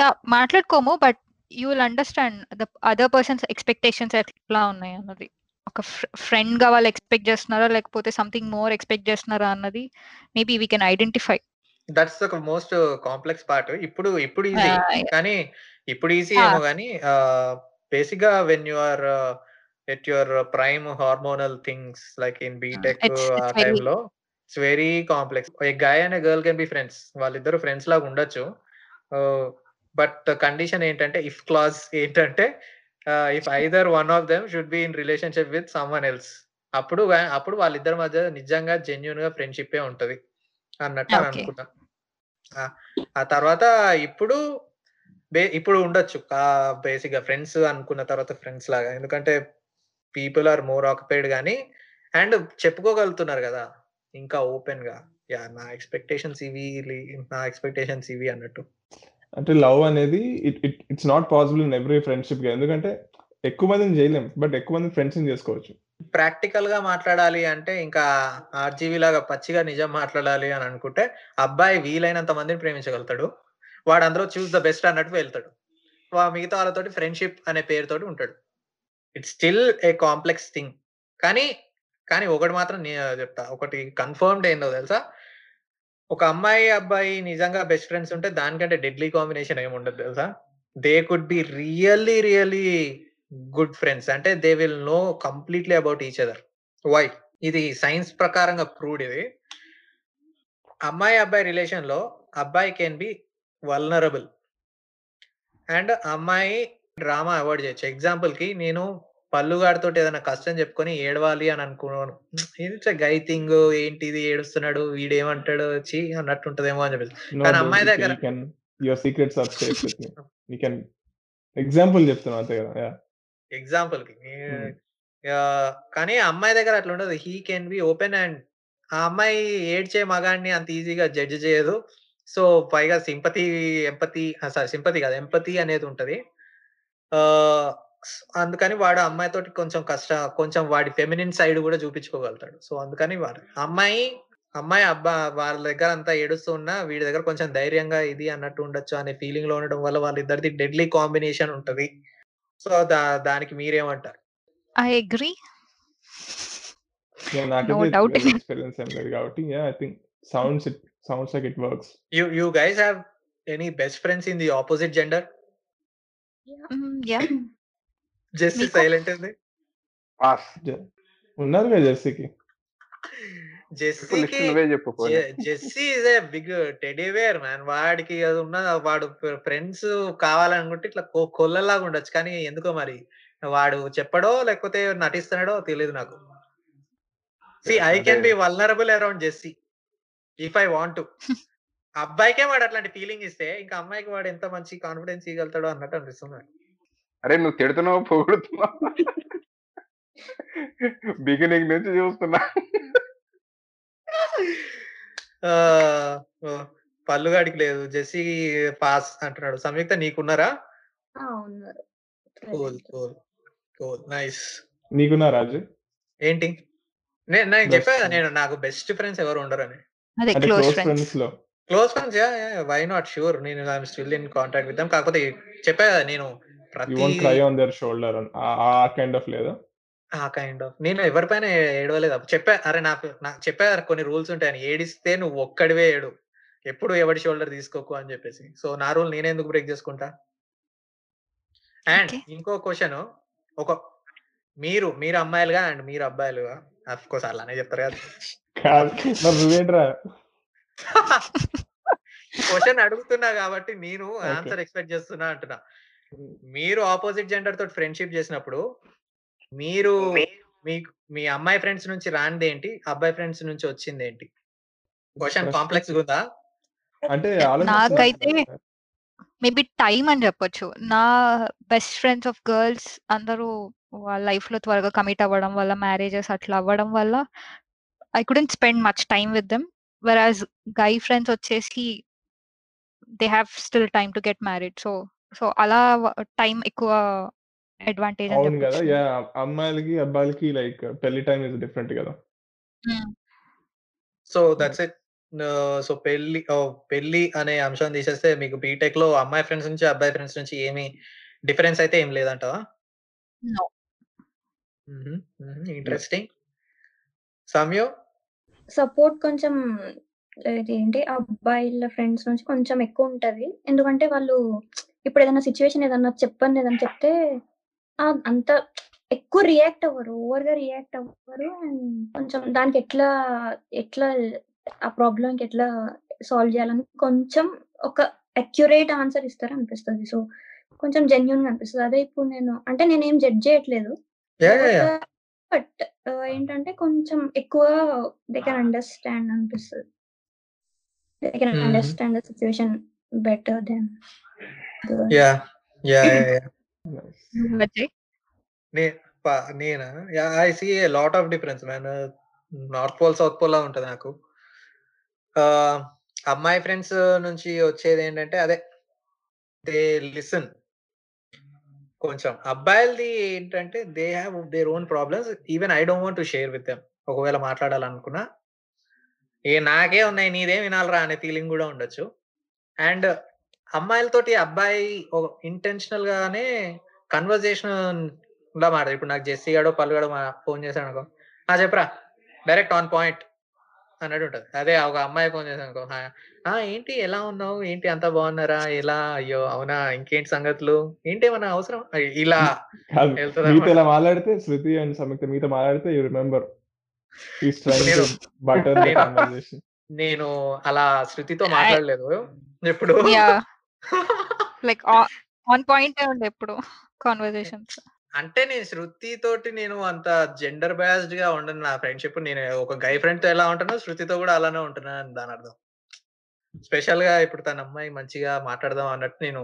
Yeah మాట్లాడుకోము but you will understand the other person's expectations ఎట్లా ఉన్నాయి అన్నది. ఒక ఫ్రెండ్గా వాళ్ళు ఎక్స్పెక్ట్ చేస్తున్నారా లేకపోతే సంథింగ్ మోర్ ఎక్స్పెక్ట్ చేస్తున్నారా అన్నది maybe we can identify. That's ఒక మోస్ట్ కాంప్లెక్స్ పార్ట్. ఇప్పుడు ఇప్పుడు ఈజీ. కానీ ఇప్పుడు ఈజీ. ఏమో కానీ బేసిక్గా when you are at your prime hormonal things like in BTech ఆ it's very- టైంలో it's very complex a guy and girl can be friends వాళ్ళిద్దరు ఫ్రెండ్స్ లాగా ఉండొచ్చు. బట్ కండిషన్ ఏంటంటే ఇఫ్ క్లాజ్ ఏంటంటే if either one of them should be in relationship with someone else అప్పుడు అప్పుడు వాళ్ళిద్దరి మధ్య నిజంగా జెన్యున్గా ఫ్రెండ్షిప్ ఉంటుంది అన్నట్టు అని. అనుకున్నా ఆ- తర్వాత ఇప్పుడు ఇప్పుడు ఉండొచ్చు. బేసిక్గా ఫ్రెండ్స్ అనుకున్న తర్వాత ఫ్రెండ్స్ లాగా. ఎందుకంటే పీపుల్ ఆర్ మోర్ ఆక్యుపైడ్ కానీ అండ్ చెప్పుకోగలుగుతున్నారు కదా ఇంకా ఓపెన్గా. యా నా ఎక్స్పెక్టేషన్స్ ఇవి నా ఎక్స్పెక్టేషన్స్ ఇవి అన్నట్టు. అంటే లవ్ అనేది it it it's not possible in every friendship ఎందుకంటే ఎక్కువ మందిని చేయలేం బట్ ఎక్కువ మంది ఫ్రెండ్స్ చేసుకోవచ్చు. ప్రాక్టికల్గా మాట్లాడాలి అంటే ఇంకా ఆర్జీవి లాగా పచ్చిగా నిజం మాట్లాడాలి అని అనుకుంటే అబ్బాయి వీలైనంత మందిని ప్రేమించగలుగుతాడు. వాడు అందులో చూస్ ద బెస్ట్ అన్నట్టు వెళ్తాడు. మిగతా వాళ్ళతోటి ఫ్రెండ్షిప్ అనే పేరుతోటి ఉంటాడు. It's still a complex thing. కానీ కానీ ఒకటి మాత్రం నేను చెప్తా. ఒకటి కన్ఫర్మ్డ్ ఏందో తెలుసా? ఒక అమ్మాయి అబ్బాయి నిజంగా బెస్ట్ ఫ్రెండ్స్ ఉంటే దానికంటే డెడ్లీ కాంబినేషన్ ఏమి ఉండదు తెలుసా? They could be really really good friends. అంటే they will know completely about each other. Why? ఇది సైన్స్ ప్రకారంగా ప్రూవ్డ్ ఇది. అమ్మాయి అబ్బాయి రిలేషన్లో అబ్బాయి కెన్ బి వల్నరబుల్. అండ్ అమ్మాయి డ్రామా అవాయిడ్ చేయొచ్చు. ఎగ్జాంపుల్కి నేను పల్లుగాడితో ఏదైనా కష్టం చెప్పుకొని ఏడవాలి అని అనుకున్నాను. ఇట్స్ గై థింగ్ ఏంటిది ఏడుస్తున్నాడు వీడేమంటాడు వచ్చి అన్నట్టు ఉంటదేమో అని చెప్పేసి. కానీ అమ్మాయి దగ్గర- your secrets are safe with me you can example చెప్తున్నా అంతే కదా yeah. ఎగ్జాంపుల్కి కానీ అమ్మాయి దగ్గర అట్లా ఉండదు. He can be open and ఆ అమ్మాయి ఏడ్చే మగాడిని అంత ఈజీగా జడ్జ్ చేయదు. సో పైగా సింపతి ఎంపతి సారీ సింపతి కాదు ఎంపతి అనేది ఉంటది. అందుకని వాడు ఆ అమ్మాయితోటి కొంచెం కష్ట కొంచెం వాడి ఫెమినిన్ సైడ్ కూడా చూపించుకోగలుగుతాడు. సో అందుకని వాడు. అమ్మాయి అమ్మాయి అబ్బా వాళ్ళ దగ్గర అంతా ఏడుస్తూ ఉన్నా వీడి దగ్గర కొంచెం ధైర్యంగా ఇది అన్నట్టు ఉండొచ్చు అనే ఫీలింగ్లో ఉండడం వల్ల వాళ్ళిద్దరిది డెడ్లీ కాంబినేషన్ ఉంటది. సో దా దానికి మీరేమంటారు? I agree. ఎక్స్పీరియన్స్ ఏం లేదు కాబట్టి yeah I think sounds it sounds like it works you you guys have any best friends in the Meeku? silent ఉంది పాస్ జెర్సీకి లిస్ట్ జెస్సీకి నువ్వే చెప్పు పోనీ. Jessie is a big teddy bear man వాడికి అది ఉన్న వాడు ఫ్రెండ్స్ కావాలనుకుంటే ఇట్లా కొ- కొల్లలాగా ఉండొచ్చు. కానీ ఎందుకో మరి? వాడు చెప్పడో లేకపోతే నటిస్తున్నాడో తెలియదు నాకు. సి ఐ కెన్ బి అదే. Vulnerable around Jessie if I want to అబ్బాయికే వాడు అట్లాంటి ఫీలింగ్ ఇస్తే ఇంకా అమ్మాయికి వాడు ఎంత మంచి కాన్ఫిడెన్స్ ఇవ్వగలుగుతాడో అన్నట్టు అనిపిస్తుంది. అరే నువ్వు తిడుతున్నావు పొగుడుతున్నావు? బిగినింగ్ నుంచి చూస్తున్నా. పల్లుగాడికి లేదు. జెస్సీ పాస్ అంటున్నాడు. సంయుక్త నీకున్నారా? ఆ, ఉన్నారు. Cool cool cool. నైస్. నీకున్నా రాజు? ఏంటి? నేను నాకు Best చెప్పా కదా friends. నేను నాకు బెస్ట్ ఫ్రెండ్స్ ఎవరు ఉండరని. అదే అంటే క్లోజ్ ఫ్రెండ్స్లో. Close friends yeah why not sure నేను I'm still in contact with కాకపోతే చెప్పా కదా నేను యూ ప్రతి want cry on their shoulder ఆ కైండ్ ఆఫ్ లేదా? ఆ కైండ్ ఆఫ్ నేను ఎవరిపైన ఏడవలేదు. అప్పుడు చెప్పా అరే నాకు నాకు చెప్పా కదా కొన్ని రూల్స్ ఉంటాయని ఏడిస్తే నువ్వు ఒక్కడివే ఏడు. ఎప్పుడు ఎవడి షోల్డర్ తీసుకోకు అని చెప్పేసి. సో నా రూల్ నేనే ఎందుకు బ్రేక్ చేసుకుంటా? అండ్. ఇంకో క్వశ్చన్ ఒక మీరు మీరు అమ్మాయిలుగా అండ్ మీరు అబ్బాయిలుగా. అఫ్ కోర్స్ అలానే చెప్తారు కదా. క్వశ్చన్ అడుగుతున్నా కాబట్టి నేను. ఆన్సర్ ఎక్స్పెక్ట్ చేస్తున్నా అంటున్నా. మీరు ఆపోజిట్ జెండర్ తోటి ఫ్రెండ్షిప్ చేసినప్పుడు మీరు మీకు మీ అమ్మాయి ఫ్రెండ్స్ నుంచి రానిది ఏంటి? అబ్బాయి ఫ్రెండ్స్ నుంచి వచ్చింది ఏంటి క్వశ్చన్ కాంప్లెక్స్ ఉందా? అంటే నాకైతే మేబీ టైం అని చెప్పొచ్చు. నా బెస్ట్ ఫ్రెండ్స్ ఆఫ్ గర్ల్స్ అందరూ వాళ్ళ లైఫ్లో త్వరగా కమిట్ అవ్వడం వల్ల మ్యారేజెస్ అట్లా అవ్వడం వల్ల I couldn't spend much time with them. Whereas guy friends వచ్చేసి they have still time to get married so so అలా టైం ఎక్కువ అడ్వాంటేజ్ అని అవును కదా. యా అమ్మాయిలకి అబ్బాయిలకి లైక్ పెళ్ళి టైం ఇస్ డిఫరెంట్ కదా. So that's it. సో పెళ్ళి! పెళ్ళి అనే అంశం తీసేస్తే మీకు బీటెక్‌లో అమ్మాయి ఫ్రెండ్స్ నుంచి, అబ్బాయి ఫ్రెండ్స్ నుంచి ఏమి డిఫరెన్స్ అయితే ఏం లేదంటావా? ఇంట్రెస్టింగ్. సమ్యు? సపోర్ట్ కొంచెం ఇదేంటి అబ్బాయిల ఫ్రెండ్స్ నుంచి కొంచెం ఎక్కువుంటది. ఎందుకంటే వాళ్ళు ఇప్పుడు ఏదైనా సిట్యుయేషన్ ఏదన్నా చెప్పంది ఏదన్నా చెప్తే అంత ఎక్కువ రియాక్ట్ అవ్వరు. ఓవర్‌గా రియాక్ట్ అవ్వరు. అండ్ కొంచెం దానికి ఎట్లా, ఎట్లా ఆ ప్రాబ్లమ్‌కి ఎట్లా సాల్వ్ చేయాలని కొంచెం ఒక అక్యురేట్ ఆన్సర్ ఇస్తారనిపిస్తది. సో, కొంచెం జెన్యూన్‌గా అనిపిస్తది. అదే ఇప్పుడు నేను అంటే నేనేం జడ్జ్ చేయట్లేదు. బట్ ఏంటంటే కొంచెం ఎక్కువ దే కెన్ అండర్‌స్టాండ్ అనిపిస్తది. They can. Understand the situation better then? నే ప నేనా? Yeah! I see a lot of difference man. North pole, south పోల్‌లా ఉంటది నాకు. అమ్మాయి ఫ్రెండ్స్ నుంచి వచ్చేదేంటంటే అదే దే లిసన్. కొంచెం. అబ్బాయిలది ఏంటంటే they have their own problems. Even I don't want to share with them. ఒకవేళ మాట్లాడాలనుకున్నా ఏ నాకే ఉన్నాయి నీదేం వినాలిరా అనే ఫీలింగ్ కూడా ఉండొచ్చు. అండ్ అమ్మాయిలతోటి అబ్బాయి ఇంటెన్షనల్ గానే కన్వర్జేషన్‌లా మాట ఇప్పుడు నాకు జెస్సీ గాడో, పల్లు గాడో మా ఫోన్ చేసాడనుకో, "ఆ! చెప్పరా డైరెక్ట్ ఆన్ పాయింట్" అన్నట్టు ఉంటది. అదే ఒక అమ్మాయి ఫోన్ చేసిందనుకో, "ఆ! ఆ! ఏంటి ఎలా ఉన్నావు? ఏంటి అంతా బాగున్నారా? ఎలా? అయ్యో! అవునా? ఇంకేంటి సంగతులు? ఏంటి ఏమన్నా అవసరం?" ఇలా. మీతో. ఇలా మాట్లాడితే శృతి అండ్ సంయుక్త మీతో మాట్లాడితే యూ రిమెంబర్. నేను అలా శృతితో మాట్లాడలేదు. ఎప్పుడు! లైక్ ఆన్ పాయింటే ఉండే ఎప్పుడు కన్వర్జేషన్స్. అంటే నేను శృతి తోటి నేను అంత జెండర్ బయాస్డ్‌గా ఉండను నా ఫ్రెండ్‌షిప్. నేను ఒక గై ఫ్రెండ్‌తో ఎలా ఉంటానో శృతితో కూడా అలానే ఉంటున్నా అని స్పెషల్గా ఇప్పుడు తన అమ్మాయి మంచిగా మాట్లాడదాం అన్నట్టు నేను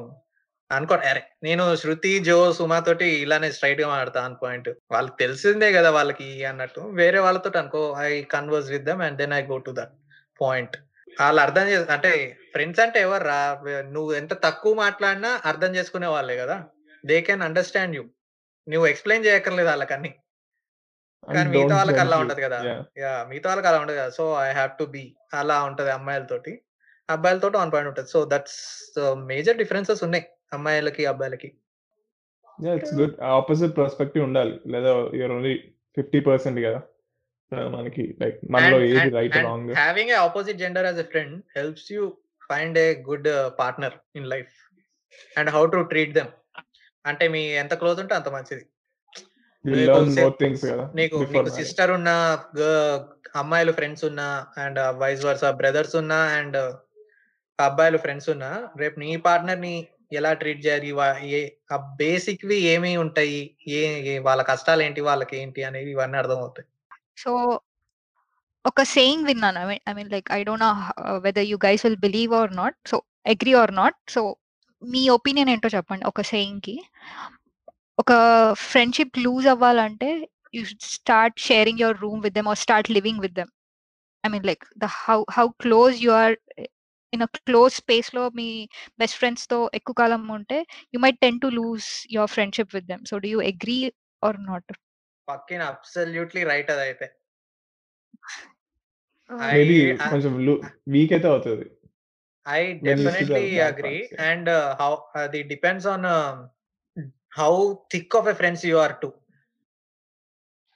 అనుకో అరే నేను శృతి, జో, సుమ తోటి ఇలానే స్ట్రెయిట్‌గా మాట్లాడతా అని పాయింట్. వాళ్ళకి తెలిసిందే కదా వాళ్ళకి అన్నట్టు. వేరే వాళ్ళతోటి అనుకో I converse with them and then I go to that point. వాళ్ళు అర్థం చేసు అంటే ఫ్రెండ్స్ అంటే ఎవరు రా నువ్వు ఎంత తక్కువ మాట్లాడినా అర్థం చేసుకునే వాళ్ళే కదా దే కెన్ అండర్‌స్టాండ్ యూ. నువ్వు ఎక్స్‌ప్లెయిన్ చేయక్కర్లేదు ఆళ్ళకన్నీ. కానీ మిగతా వాళ్ళకి అలా యూ. ఉండదు! యాహ్! యాహ్! మిగతా వాళ్ళకి అలా ఉండదు గదా! So, I have to be అలా ఉంటది అమ్మాయిలతోటి. అబ్బాయిలతోటి ఆన్ పాయింట్ ఉంటది. సో, దట్స్ మేజర్ డిఫరెన్సెస్ ఉన్నాయి అమ్మాయిలకి, అబ్బాయిలకి. ఇట్స్. గుడ్. ఆపోజిట్ పర్స్పెక్టివ్ ఉండాలి. లేదా యూ ఆర్ ఓన్లీ 50% గదా! సో, మనకి లైక్ మనలో ఏది right, wrong having a opposite gender as a friend helps you find a good partner in life. And how to treat them. అంటే మీ ఎంత క్లోజ్ ఉంటే అంత మంచిది. నీకు! నీకు. సిస్టర్ ఉన్నా, అమ్మాయిలు ఫ్రెండ్స్ ఉన్నా అండ్ వైస్ వర్సా బ్రదర్స్ ఉన్నా అండ్ అబ్బాయిలు ఫ్రెండ్స్ ఉన్నా రేపు నీ పార్ట్నర్‌ని ఎలా ట్రీట్ చేయాలి? వా ఏ ఆ బేసిక్‌వి ఏమి ఉంటాయి? ఏ వాళ్ళ కష్టాలేంటి? వాళ్ళకేంటి? అనేవి ఇవన్నీ అర్థమవుతాయి. సో ఒక సేయింగ్ విన్నాను. I mean I mean like I don't know whether you guys will believe or not. So agree or not. So me opinion ఏంటో చెప్పండి ఒక సేయింగ్‌కి. ఒక ఫ్రెండ్‌షిప్ లూజ్ అవ్వాలంటే you start sharing your room with them or start living with them. I mean like the how how close you are in a close స్పేస్‌లో మీ బెస్ట్ ఫ్రెండ్స్‌తో ఎక్కువ కాలం ఉంటే you might tend to lose your friendship with them. So do you agree or not? పక్కిన absolutely right అదైతే. మేబీ కొంచెం లు వీక్ అయితే అవుతది. I when you see the definitely bad agree. Parts. Yeah! And how అది depends on how thick of a friends you are to.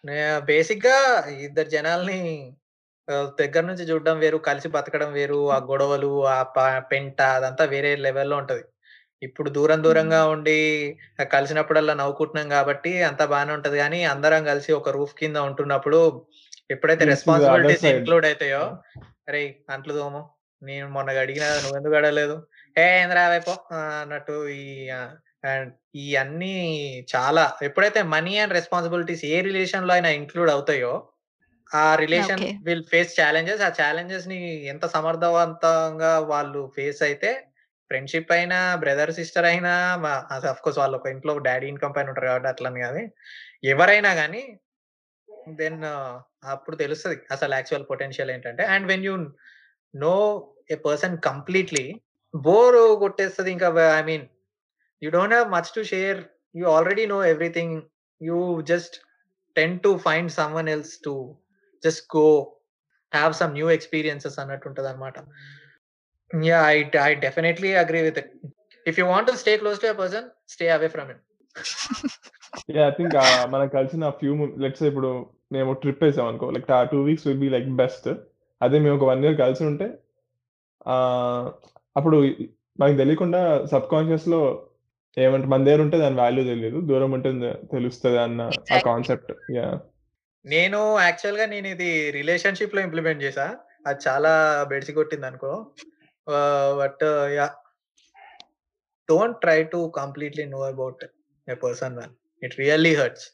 నే బేసిక్‌గా ఇద్దరు జనాల్ని దగ్గర నుంచి చూడడం వేరు, కలిసి బతకడం వేరు, ఆ గొడవలు, ఆ పెంట అదంతా వేరే లెవెల్‌లో ఉంటది. ఇప్పుడు దూరం దూరంగా. ఉండి కలిసినప్పుడల్లా నవ్వుకుంటున్నాం గాబట్టి అంతా బానే ఉంటది గానీ, అందరం కలిసి ఒక రూఫ్ కింద ఉంటున్నప్పుడు ఎప్పుడైతే రెస్పాన్సిబిలిటీస్. ఇంక్లూడ్ అయితాయో, యాహ్! "అరేయ్! అంట్లు తోము. నేను మొన్న కడిగినా నువ్వెందుకు కడగలేదు? ఏ ఏందిరా అవే పో" ఆహ్, అన్నట్టు ఈ అండ్ ఇయన్నీ చాలా ఎప్పుడైతే మనీ అండ్ రెస్పాన్సిబిలిటీస్ ఏ రిలేషన్‌లో అయినా ఇంక్లూడ్ అవుతాయో, ఆ రిలేషన్. Will face challenges. ఆ ఛాలెంజెస్‌ని ఎంత సమర్థవంతంగా వాళ్ళు ఫేస్ అయితే ఫ్రెండ్‌షిప్ అయినా, బ్రదర్, సిస్టర్ అయినా మ అది ఆఫ్‌కోర్స్ వాళ్ళు ఒక ఇంట్లో డ్యాడీ ఇన్‌కమ్ పైన ఉంటారు కాబట్టి అట్లని గాదు. ఎవరైనా గానీ దెన్ అప్పుడు తెలుస్తది అసలు యాక్చువల్ పొటెన్షియల్ ఏంటంటే and when you know a person completely bore కొట్టేస్తది ఇంకా వ I mean you don't have much to share you already know everything. You just tend to find someone else to just go have some new experiences అన్నట్టు ఉంటుంది అనమాట yeah I I definitely agree with it if you want to stay close to person stay away from it yeah I think మనం కలిసిన ఫ్యూ లెట్స్ ఇప్పుడు మేము ట్రిప్ వేసాం అనుకో like uh two weeks will be like best అదే మేము ఒక వన్ ఇయర్ కలిసి ఉంటే అప్పుడు మనకు తెలియకుండా సబ్ కాన్షియస్లో ఏమంటే మన దగ్గర ఉంటే దాని వాల్యూ తెలియదు దూరం ఉంటే తెలుస్తుంది అన్న ఆ. కాన్సెప్ట్. యా నేను యాక్చువల్గా నేను ఇది రిలేషన్షిప్లో ఇంప్లిమెంట్ చేసా అది చాలా బెడిసి కొట్టింది అనుకో. But yeah don't try to completely know about a person one it really hurts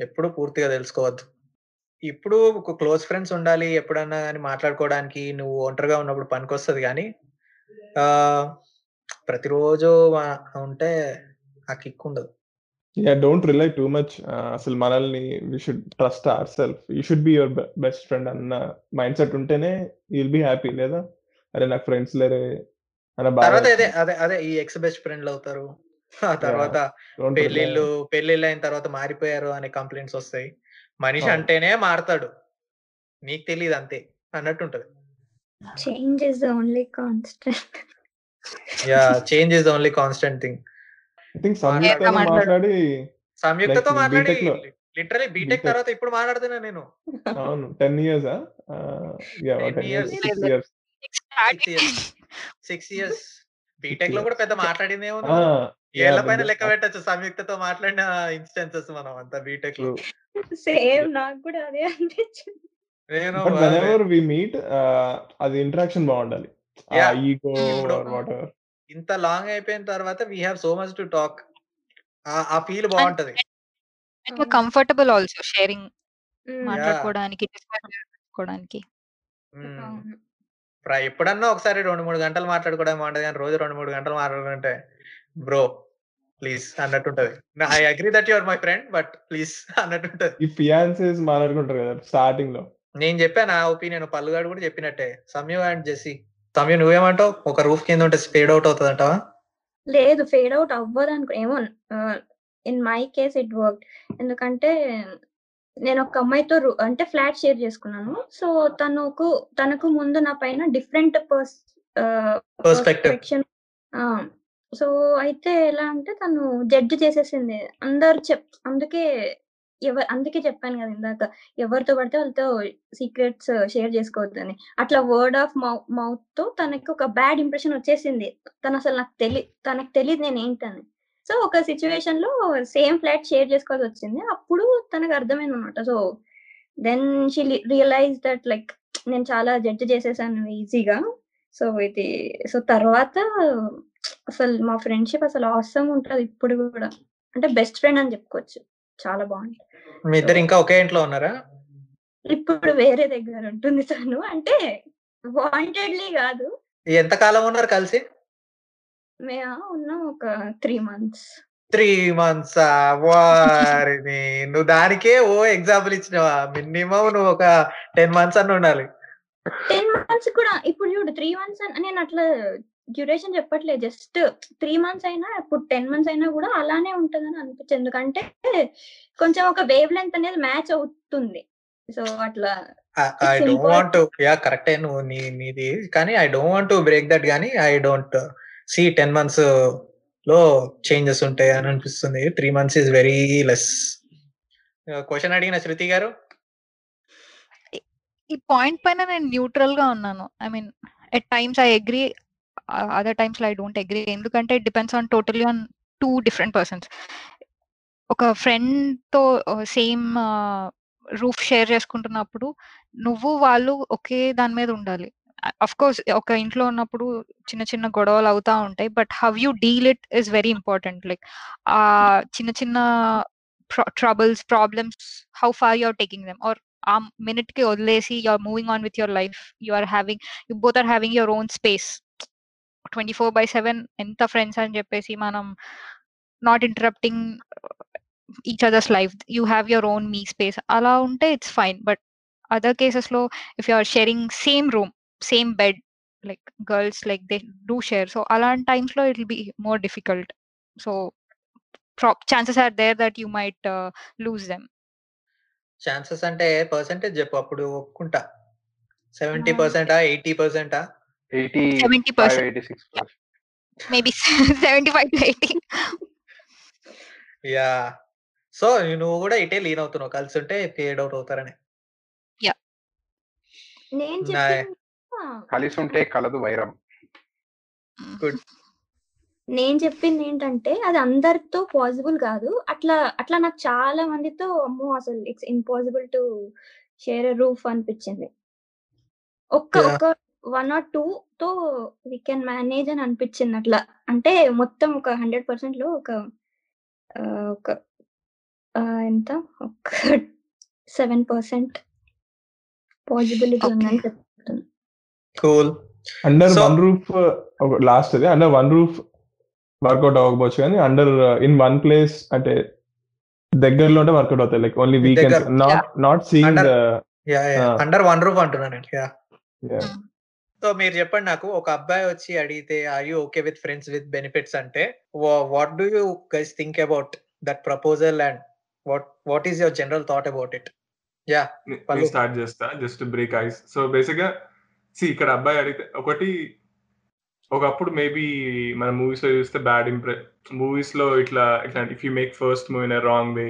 ఎప్పుడు పూర్తిగా తెలుసుకోవద్దు. ఇప్పుడు క్లోజ్ ఫ్రెండ్స్ ఉండాలి ఎప్పుడన్నా కానీ మాట్లాడుకోవడానికి నువ్వు ఒంటరిగా ఉన్నప్పుడు పనికొస్తుంది కానీ ఆ, ప్రతిరోజు ఉంటే ఆ కిక్ ఉండదు. Yeah don't rely too much అసలు మనల్ని we should trust our self you should be your best friend అన్న మైండ్ సెట్ ఉంటేనే విల్ బి హ్యాపీ లేదా? అరే నాకు ఫ్రెండ్స్ లేరే అన్న తర్వాత అదే అదే అదే ఈ ఎక్స్ బెస్ట్ ఫ్రెండ్లు అవుతారు. ఆ తర్వాత. పెళ్ళిళ్ళు పెళ్ళిళ్ళు అయిన తర్వాత మారిపోయారు అనే కంప్లైంట్స్ వస్తాయి. మనిషి. అంటేనే మారతాడు. నీకు తెలియదు అంతే అన్నట్టు ఉంటది change is the only constant yeah change is the only constant thing I think Yeah, సంయుక్తతో మాట్లాడు. సంయుక్తతో మాట్లాడి లిటరలీ బీటెక్. తర్వాత ఇప్పుడు మాట్లాడుతున్నా నేను. అవును ten years yeah 10 ten years years. Six years Six years. Six years బీటెక్లో కూడా పెద్ద మాట్లాడింది ఏముంది ఏళ్ళ పైన but లెక్క పెట్టచ్చు? సంయుక్తతో మాట్లాడిన ఇన్స్టెన్సెస్ మనం అంతా బీటెక్లో. సేమ్ నాకు కూడా అదే అనిపించింది. నేను వి మీట్ అది ఇంటరాక్షన్ బాగుండాలి. ఈగో ఇప్పుడు- వాట్ ఎవర్ ఇంత లాంగ్ అయిపోయిన తర్వాత we have so much to talk ఆ ఫీల్ బాగుంటది. Comfortable also sharing. మాట్లాడుకోవడానికి discuss చేసుకోవడానికి. ప్ర- ఎప్పుడన్నా ఒకసారి రెండు మూడు గంటలు మాట్లాడుకోవడం బాగుంటది కానీ రోజు రెండు మూడు గంటలు మాట్లాడుకుంటే బ్రో ప్లీజ్ అన్నట్టు ఉంటది I agree that your my friend but please అన్నట్టు ఉంటది ఈ ఫియాన్సెస్ మాట్లాడుకుంటారు కదా స్టార్టింగ్లో. నేను చెప్పాను నా ఒపీనియన్ పల్లుగాడు కూడా చెప్పినట్టే. సమ్యు అండ్ జెసి సమ్యు నువ్వేమంటావు? ఒక రూఫ్ కింద ఉంటే స్పేడ్ అవుట్ అవుతుంది అంటావా లేదు ఫేడ్ అవుట్ అవ్వదు అనుకో ఏమో in my case it work ఎందుకంటే నేను ఒక అమ్మాయితో అంటే ఫ్లాట్ షేర్ చేసుకున్నాను. సో తనకు తనకు ముందు నా పైన డిఫరెంట్ పర్స్. సో అయితే ఎలా అంటే తను జడ్జ్ చేసేసింది. అందరు చెప్ అందుకే ఎవరు అందుకే చెప్పాను కదా ఇందాక ఎవరితో పడితే వాళ్ళతో సీక్రెట్స్ షేర్ చేసుకోవద్దని. అట్లా వర్డ్ ఆఫ్ మౌత్తో తనకి ఒక బ్యాడ్ ఇంప్రెషన్ వచ్చేసింది. తను అసలు నాకు తెలి తనకు తెలియదు నేను ఏంటని. సో ఒక సిచ్యువేషన్లో సేమ్ ఫ్లాట్ షేర్ చేసుకోవాల్సి వచ్చింది. అప్పుడు తనకు అర్థమైంది అనమాట so then she realize that like నేను చాలా జడ్జ్ చేసేసాను ఈజీగా. సో ఇది సో తర్వాత అసలు మా ఫ్రెండ్షిప్ అసలు అవసరం ఉంటది ఇప్పుడు కూడా. అంటే బెస్ట్ ఫ్రెండ్ అని చెప్పుకోవచ్చు. చాలా బాగుంటుంది మీ ఇద్దరు ఇంకా ఒకే ఇంట్లో ఉన్నారా? ఇప్పుడు వేరే దగ్గర ఉంటుంది తను. అంటే వాంటెడ్లీ కాదు. ఎంత కాలం ఉన్నారు కలిసి? మేము ఉన్నాం ఒక త్రీ మంత్స్. Three months? వారిని నువ్వు దానికే ఓ ఎగ్జాంపుల్ ఇచ్చినావా మినిమం నువ్వు ఒక టెన్ మంత్స్ అన్న ఉండాలి. టెన్ మంత్స్ కూడా. ఇప్పుడు చూడు త్రీ మంత్స్ నేను అట్లా డ్యూరేషన్ చెప్పట్లేదు. జస్ట్ త్రీ మంత్స్ అయినా ఇప్పుడు టెన్ మంత్స్ అయినా కూడా అలానే ఉంటుందని అనిపించింది. ఎందుకంటే కొంచెం ఒక వేవ్ లెంత్ అనేది మ్యాచ్ అవుతుంది. సో అట్లా I don't want to yeah కరెక్టే నువ్వు నీ నీది. కానీ I don't want to break that కానీ ఐ డోంట్ సి టెన్ మంత్స్లో చేంజెస్ ఉంటాయి అని అనిపిస్తుంది. Three months is very less question అడిగిన శృతి గారు? ఈ పాయింట్ పైన నేను న్యూట్రల్గా ఉన్నాను. I mean at times I agree other times I don't agree ఎందుకంటే it depends on totally on two different persons ఒక ఫ్రెండ్తో సేమ్ రూఫ్ షేర్ చేసుకుంటున్నప్పుడు నువ్వు వాళ్ళు ఒకే దాని మీద ఉండాలి. అఫ్ కోర్స్ ఒక ఇంట్లో ఉన్నప్పుడు చిన్న చిన్న గొడవలు అవుతా ఉంటాయి but how you deal it is very important like ఆ చిన్న చిన్న troubles problems how far you're taking them or ఆ మినిట్కి వదిలేసి you're moving on with your life you are having you both are having your own space twenty four by seven ఎంత ఫ్రెండ్స్ అని చెప్పేసి మనం not interrupting each others life you have your own me space అలా ఉంటే ఇట్స్ ఫైన్ బట్ అదర్ కేసెస్లో if you are sharing same room same bed like girls like they do share so అలాంటి టైమ్స్లో it will be more difficult so chances are there that you might lose them chances అంటే పర్సెంటేజ్ చెప్పు. అప్పుడు ఒప్పుకుంటా. సెవెంటీ పర్సెంటా eighty పర్సెంటా eighty seventy five percent eighty six percent maybe seventy five to eighty yeah so నువ్వు కూడా ఇటే లీన్ అవుతున్నావు. కలిసి ఉంటే ఫేడ్ అవుట్ అవుతారని. నేను చెప్పింది కలిసి ఉంటే కలదు వైరం. గుడ్ నేను చెప్పింది ఏంటంటే అది అందరితో పాసిబుల్ కాదు. అట్లా అట్లా నాకు చాలా మందితో అమ్మో అసలు it's impossible to share roof అనిపించింది. ఒక్క Yeah. వన్ ఆర్ టూ తో వీ కెన్ మేనేజ్ అని అనిపించింది అట్లా అంటే మొత్తం ఒక హండ్రెడ్ పర్సెంట్లో ఒక ఒక ఎంత? ఒక సెవెన్ పర్సెంట్ పాసిబిలిటీ. ఉందని cool. Under one roof last అది under one roof work out అవ్వకపోవచ్చు కానీ అండర్ ఇన్ వన్ ప్లేస్ అంటే దగ్గరలో ఉంటే వర్కౌట్ అవుతాయి. Like only weekends not not seeing. Under one roof అంటున్నాను సో మీరు చెప్పండి నాకు. ఒక అబ్బాయి వచ్చి అడిగితే are you okay with friends with benefits అంటే what do you guys think about that proposal and what what is your general thought about it yeah start చేస్తా జస్ట్ బ్రేక్ ఐస్ సో బేసిక్గా సి ఇక్కడ అబ్బాయి అడిగితే ఒకటి ఒకప్పుడు మేబీ మన మూవీస్లో చూస్తే బ్యాడ్ ఇంప్రె మూవీస్లో ఇట్లా ఇట్లా if you make first movie in wrong way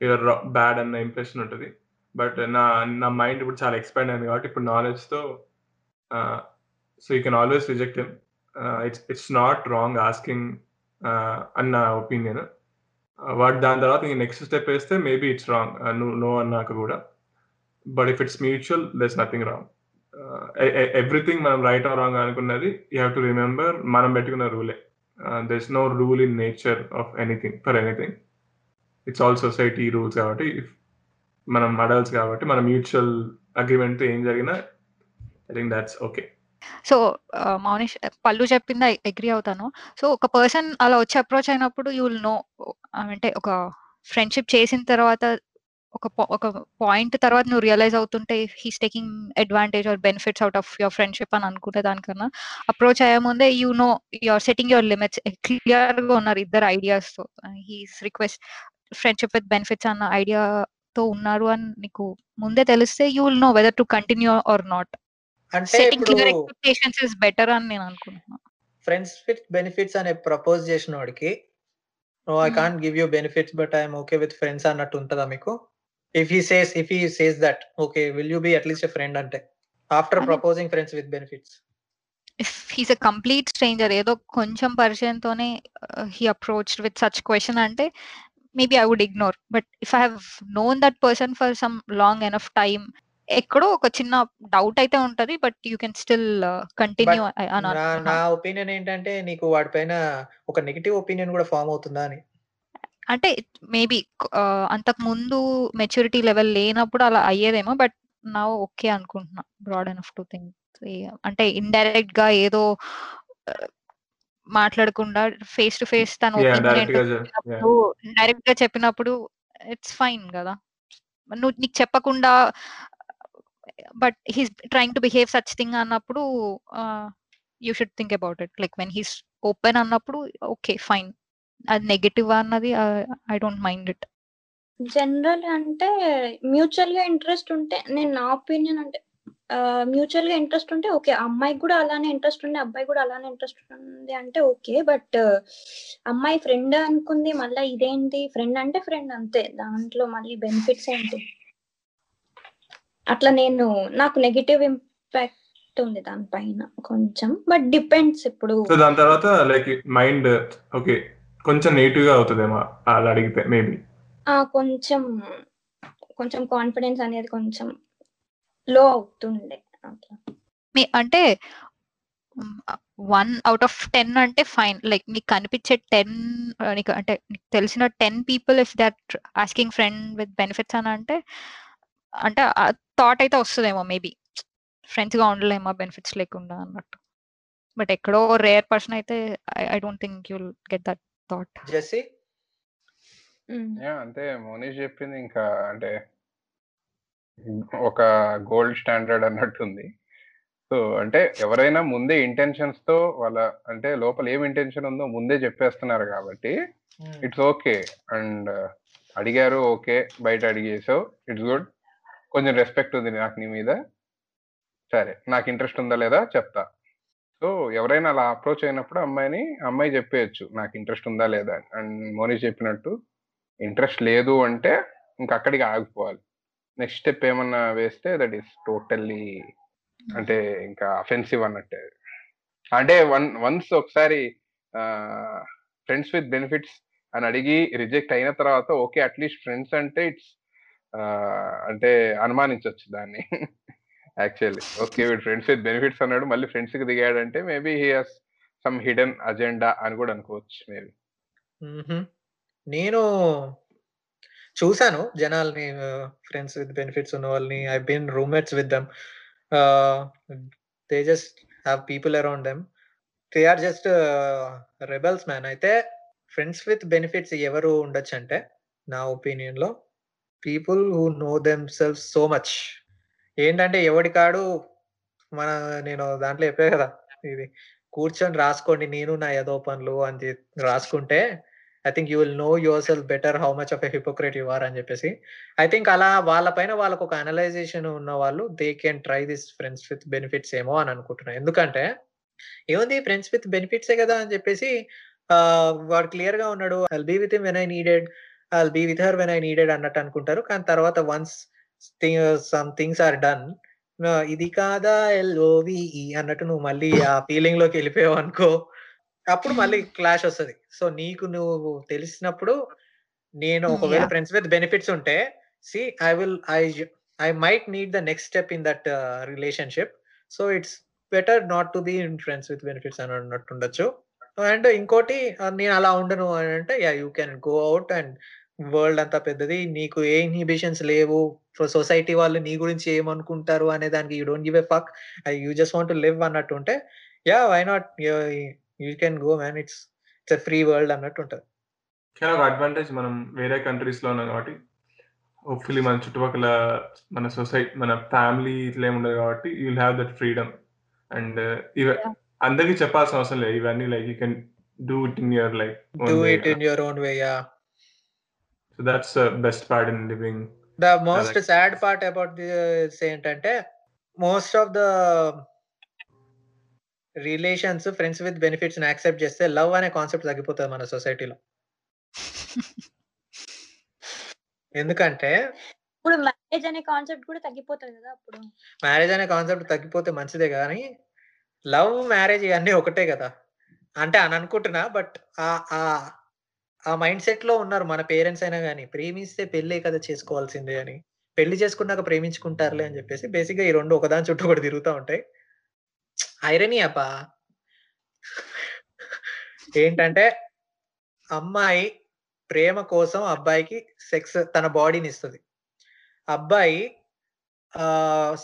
your bad అన్న ఇంప్రెషన్ ఉంటుంది. బట్ నా నా మైండ్ ఇప్పుడు చాలా ఎక్స్పాండ్ అయింది కాబట్టి ఇప్పుడు నాలెడ్జ్తో so you can always reject him it's it's not wrong asking అన్న ఒపీనియన్ వాట్ దాని తర్వాత ఇంక నెక్స్ట్ స్టెప్ వేస్తే మేబీ ఇట్స్ రాంగ్ నో అన్నాక కూడా. But if it's mutual there's nothing wrong everything మనం రైట్ ఆర్ రాంగ్ అనుకున్నది యూ హ్యావ్ టు రిమెంబర్ మనం పెట్టుకున్న రూలే there's no rule in nature of anything for anything it's all society rules కాబట్టి ఇఫ్ మనం అడల్ట్స్ కాబట్టి మన మ్యూచువల్ అగ్రిమెంట్తో ఏం జరిగినా I think that's okay so Mounish పళ్ళు చెప్పింది? అగ్రి అవుతాను. సో ఒక పర్సన్ అలా వచ్చి అప్రోచ్ అయినప్పుడు యూ విల్ నో అంటే ఒక ఫ్రెండ్షిప్ చేసిన తర్వాత ఒక ఒక పాయింట్ తర్వాత నువ్వు రియలైజ్ అవుతుంటే he's taking advantage or benefits out of your friendship అని అనుకుంటే దానికన్నా అప్రోచ్ అయ్యే ముందే you know your setting your limits క్లియర్గా ఉన్నారు ఇద్దరు ఐడియాస్తో. He's request friendship with benefits అన్న ఐడియా తో ఉన్నారు అని నీకు ముందే తెలిస్తే you will know whether to continue or not అంటే సెట్టింగ్ ఇప్పుడు క్లియర్ ఎక్స్పెక్టేషన్స్ ఇస్ బెటర్ అని నేను అనుకుంటున్నాను ఫ్రెండ్స్ విత్ బెనిఫిట్స్ అనే ప్రపోజ్ చేసిన వాడికి no I Hmm. Can't give you benefits but I'm okay with friends అన్నట్టు ఉంటుందా మీకు? If he says if he says that okay will you be at least a friend అంటే ఆఫ్టర్ అదే. Proposing friends with benefits if he's a complete stranger ఏదో కొంచెం పరిచయంతోనే he approach with such question అంటే maybe I would ignore but if I have known that person for some long enough time ఎక్కడో ఒక చిన్న డౌట్ అయితే ఉంటది but you can still continue అని నా. ఒపీనియన్ ఏంటంటే నీకు వాడిపైన ఒక నెగిటివ్ ఒపీనియన్ కూడా ఫామ్ అవుతుందా అని. అంటే మేబీ అంతకు ముందు మెచ్యూరిటీ లెవెల్ లేనప్పుడు అలా అయ్యేదేమో బట్ నా ఓకే అనుకుంటున్నా బ్రాడ్ ఎనఫ్ టు థింక్ అంటే ఇండైరెక్ట్గా ఏదో uh, మాట్లాడకుండా ఫేస్ టు ఫేస్ తన డైరెక్ట్గా చెప్పినప్పుడు ఇట్స్ ఫైన్ కదా. నువ్వు నీకు చెప్పకుండా but he's trying to behave such thing అన్నప్పుడు you should think about it like when he's open అన్నప్పుడు ఓకే ఫైన్ అది నెగటివ్ అన్నది I don't mind it general అంటే మ్యూచువల్గా ఇంట్రెస్ట్ ఉంటే నేను నా ఒపీనియన్ అంటే మ్యూచువల్గా ఇంట్రెస్ట్ ఉంటే ఓకే అమ్మాయికి కూడా అలానే ఇంట్రెస్ట్ ఉంది అబ్బాయి కూడా అలానే ఇంట్రెస్ట్ ఉంది అంటే ఓకే బట్ అమ్మాయి ఫ్రెండ్ అనుకుంది మళ్ళీ ఇదేంటి? ఫ్రెండ్ అంటే ఫ్రెండ్ అంతే. దాంట్లో మళ్ళీ బెనిఫిట్స్ ఏంటి? అట్లా నేను నాకు నెగిటివ్ ఇంపాక్ట్ ఉంది దానిపైన కొంచెం బట్ డిపెండ్స్ ఇప్పుడు. సో దాని తర్వాత లైక్ మైండ్ ఓకే కొంచెం నెగిటివ్గా అవుతుందేమో అలా అడిగితే మేబీ ఆ కొంచెం కొంచెం కాన్ఫిడెన్స్ అనేది కొంచెం లో అవుతుండే. మీ అంటే వన్ అవుట్ ఆఫ్ టెన్ అంటే ఫైన్ లైక్ నీకు కనిపించే టెన్ నీకు అంటే నీకు తెలిసిన ten people if that asking friend with benefits అని అంటే అంటే థాట్ అయితే వస్తుందేమో మేబీ ఫ్రెండ్స్గా ఉండలేమో బెనిఫిట్స్ లేకుండా అన్నట్టు. బట్ ఎక్కడో రేర్ పర్సన్ అయితే I don't think you'll get that thought Jesse. Yeah అంతే మోనీష్ చెప్పింది ఇంకా అంటే ఒక గోల్డ్ స్టాండర్డ్ అన్నట్టుంది. సో అంటే ఎవరైనా ముందే ఇంటెన్షన్స్తో వాళ్ళ అంటే లోపల ఏం ఇంటెన్షన్ ఉందో ముందే చెప్పేస్తున్నారు కాబట్టి ఇట్స్ ఓకే అండ్ అడిగారు ఓకే బయట అడిగేసావు ఇట్స్ గుడ్ కొంచెం రెస్పెక్ట్ ఉంది నాకు నీ మీద. సరే నాకు ఇంట్రెస్ట్ ఉందా లేదా చెప్తా. సో ఎవరైనా అలా అప్రోచ్ అయినప్పుడు అమ్మాయిని అమ్మాయి చెప్పేయచ్చు నాకు ఇంట్రెస్ట్ ఉందా లేదా అండ్ మోనీ చెప్పినట్టు ఇంట్రెస్ట్ లేదు అంటే ఇంక అక్కడికి ఆగిపోవాలి. నెక్స్ట్ స్టెప్ ఏమన్నా వేస్తే దట్ ఈస్ టోటల్లీ అంటే ఇంకా అఫెన్సివ్ అన్నట్టే. అంటే వన్ వన్స్ ఒకసారి ఫ్రెండ్స్ విత్ బెనిఫిట్స్ అని అడిగి రిజెక్ట్ అయిన తర్వాత ఓకే అట్లీస్ట్ ఫ్రెండ్స్ అంటే ఇట్స్ అంటే అనుమానించవచ్చు దాన్ని. యాక్చువల్లీ. ఓకే వీడు ఫ్రెండ్స్ విత్ బెనిఫిట్స్ అన్నాడు మళ్ళీ ఫ్రెండ్స్కి దిగాడంటే maybe he has some hidden agenda అని కూడా అనుకోవచ్చు మేబీ. మ్మ్హ. నేను చూసాను జనాల్ని ఫ్రెండ్స్ విత్ బెనిఫిట్స్ ఉన్న వాళ్ళని. I been roommates with them. They just have people around them. They are just rebels man. అయితే ఫ్రెండ్స్ విత్ బెనిఫిట్స్ ఎవరు ఉండొచ్చు అంటే నా ఒపీనియన్లో people who know themself so much ఏంటంటే ఎవడి కాడు? మన నేను దాంట్లో చెప్పే కదా ఇది కూర్చొని రాసుకోండి నేను నా ఏదో పనులు అని రాసుకుంటే I think you will know yourself better how much of a hypocrite you are అని చెప్పేసి. ఐ థింక్ అలా వాళ్ళ పైన వాళ్ళకు ఒక అనలైజేషన్ ఉన్న వాళ్ళు they can try this friends with benefits ఏమో అని అనుకుంటున్నాను ఎందుకంటే ఏముంది ఫ్రెండ్స్ విత్ బెనిఫిట్సే కదా అని చెప్పేసి వాడు క్లియర్గా ఉన్నాడు I'll be with when I needed I'll be with her when I needed అన్నట్టు అనుకుంటారు. కానీ తర్వాత once some things are done ఇది కాదా ఎల్ఓవిఈ అన్నట్టు నువ్వు మళ్ళీ ఆ ఫీలింగ్లోకి వెళ్ళిపోయావు అనుకో అప్పుడు మళ్ళీ క్లాష్ వస్తది. సో నీకు నువ్వు తెలిసినప్పుడు నేను ఒకవేళ. ఫ్రెండ్స్ విత్ బెనిఫిట్స్ ఉంటే see I will I I might need the next step in that relationship so it's better not to be in friends with benefits అని అన్నట్టు ఉండొచ్చు. అండ్ ఇంకోటి నేను అలా ఉండను అని అంటే yeah you can go out and world అంతా పెద్దది. నీకు ఏ ఇన్హిబిషన్స్ లేవు. సొసైటీ వాళ్ళు నీ గురించి ఏమనుకుంటారు అనే దానికి you don't give a fuck you just want live అన్నట్టు ఉంటే yeah why not you can go man it's it's free world అన్నట్టు ఉంటుంది ఒక అడ్వాంటేజ్ మనం వేరే కంట్రీస్లో ఉన్నాం కాబట్టి. హోప్ఫుల్లీ మన చుట్టుపక్కల మన సొసైటీ మన ఫ్యామిలీ ఇట్లా ఏమి ఉండదు కాబట్టి you will have that freedom and ఇవ. అందరికి చెప్పాల్సిన అవసరం లేదు. ఇవన్నీ like you can do it in your like do it in your own way yeah so that's best part in living the most sad part about this ఏంటంటే most of the relations friends with benefits accept చేస్తే లవ్ అనే కాన్సెప్ట్ తగ్గిపోతుంది మన సొసైటీలో ఎందుకంటే ఇప్పుడు మ్యారేజ్ అనే కాన్సెప్ట్ కూడా తగ్గిపోతుంది కదా అప్పుడు. మ్యారేజ్ అనే కాన్సెప్ట్ తగ్గిపోతే మంచిదే కానీ లవ్ మ్యారేజ్ ఇవన్నీ ఒకటే కదా. అంటే అని అనుకుంటున్నా బట్ ఆ ఆ ఆ మైండ్ సెట్లో ఉన్నారు మన పేరెంట్స్ అయినా కానీ ప్రేమిస్తే పెళ్ళే కదా చేసుకోవాల్సిందే అని. పెళ్ళి చేసుకున్నాక ప్రేమించుకుంటారులే అని చెప్పేసి బేసిక్గా ఈ రెండు ఒకదాని చుట్టూ కూడా తిరుగుతూ ఉంటాయి. ఐరనీ అబ్బా! ఏంటంటే అమ్మాయి ప్రేమ కోసం అబ్బాయికి సెక్స్ తన బాడీని ఇస్తుంది. అబ్బాయి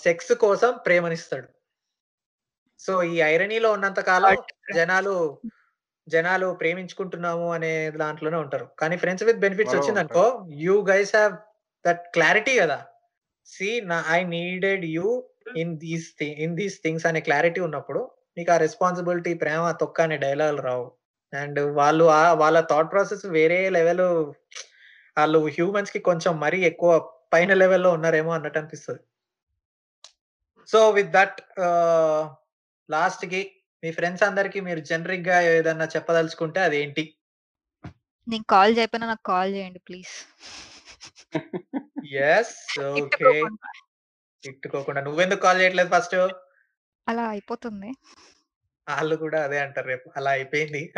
సెక్స్ కోసం ప్రేమనిస్తాడు సో ఈ ఐరనీలో ఉన్నంత కాలం జనాలు జనాలు ప్రేమించుకుంటున్నాము అనే దాంట్లోనే ఉంటారు. కానీ ఫ్రెండ్స్ విత్ బెనిఫిట్స్ వచ్చింది అనుకో you guys have that clarity కదా. సి నా I needed you in these in these things అనే క్లారిటీ ఉన్నప్పుడు నీకు ఆ రెస్పాన్సిబిలిటీ ప్రేమ తొక్క అనే డైలాగులు రావు. అండ్ వాళ్ళు ఆ వాళ్ళ థాట్ ప్రాసెస్ వేరే లెవెల్ వాళ్ళు హ్యూమన్స్కి కొంచెం మరీ ఎక్కువ పైన లెవెల్లో ఉన్నారేమో అన్నట్టు అనిపిస్తుంది. సో విత్ దట్ లాస్ట్కి మీ ఫ్రెండ్స్ అందరికి మీరు జనరిక్గా ఏదన్నా చెప్పదలుచుకుంటే అదేంటి? నేను కాల్ చేయకపోయినా నాకు కాల్ చేయండి ప్లీజ్. Yes okay తిట్టుకోకుండా. నువ్వెందుకు కాల్ చేయట్లేదు ఫస్ట్? అలా అయిపోతుంది. వాళ్ళు కూడా అదే అంటారు రేపు. అలా అయిపోయింది.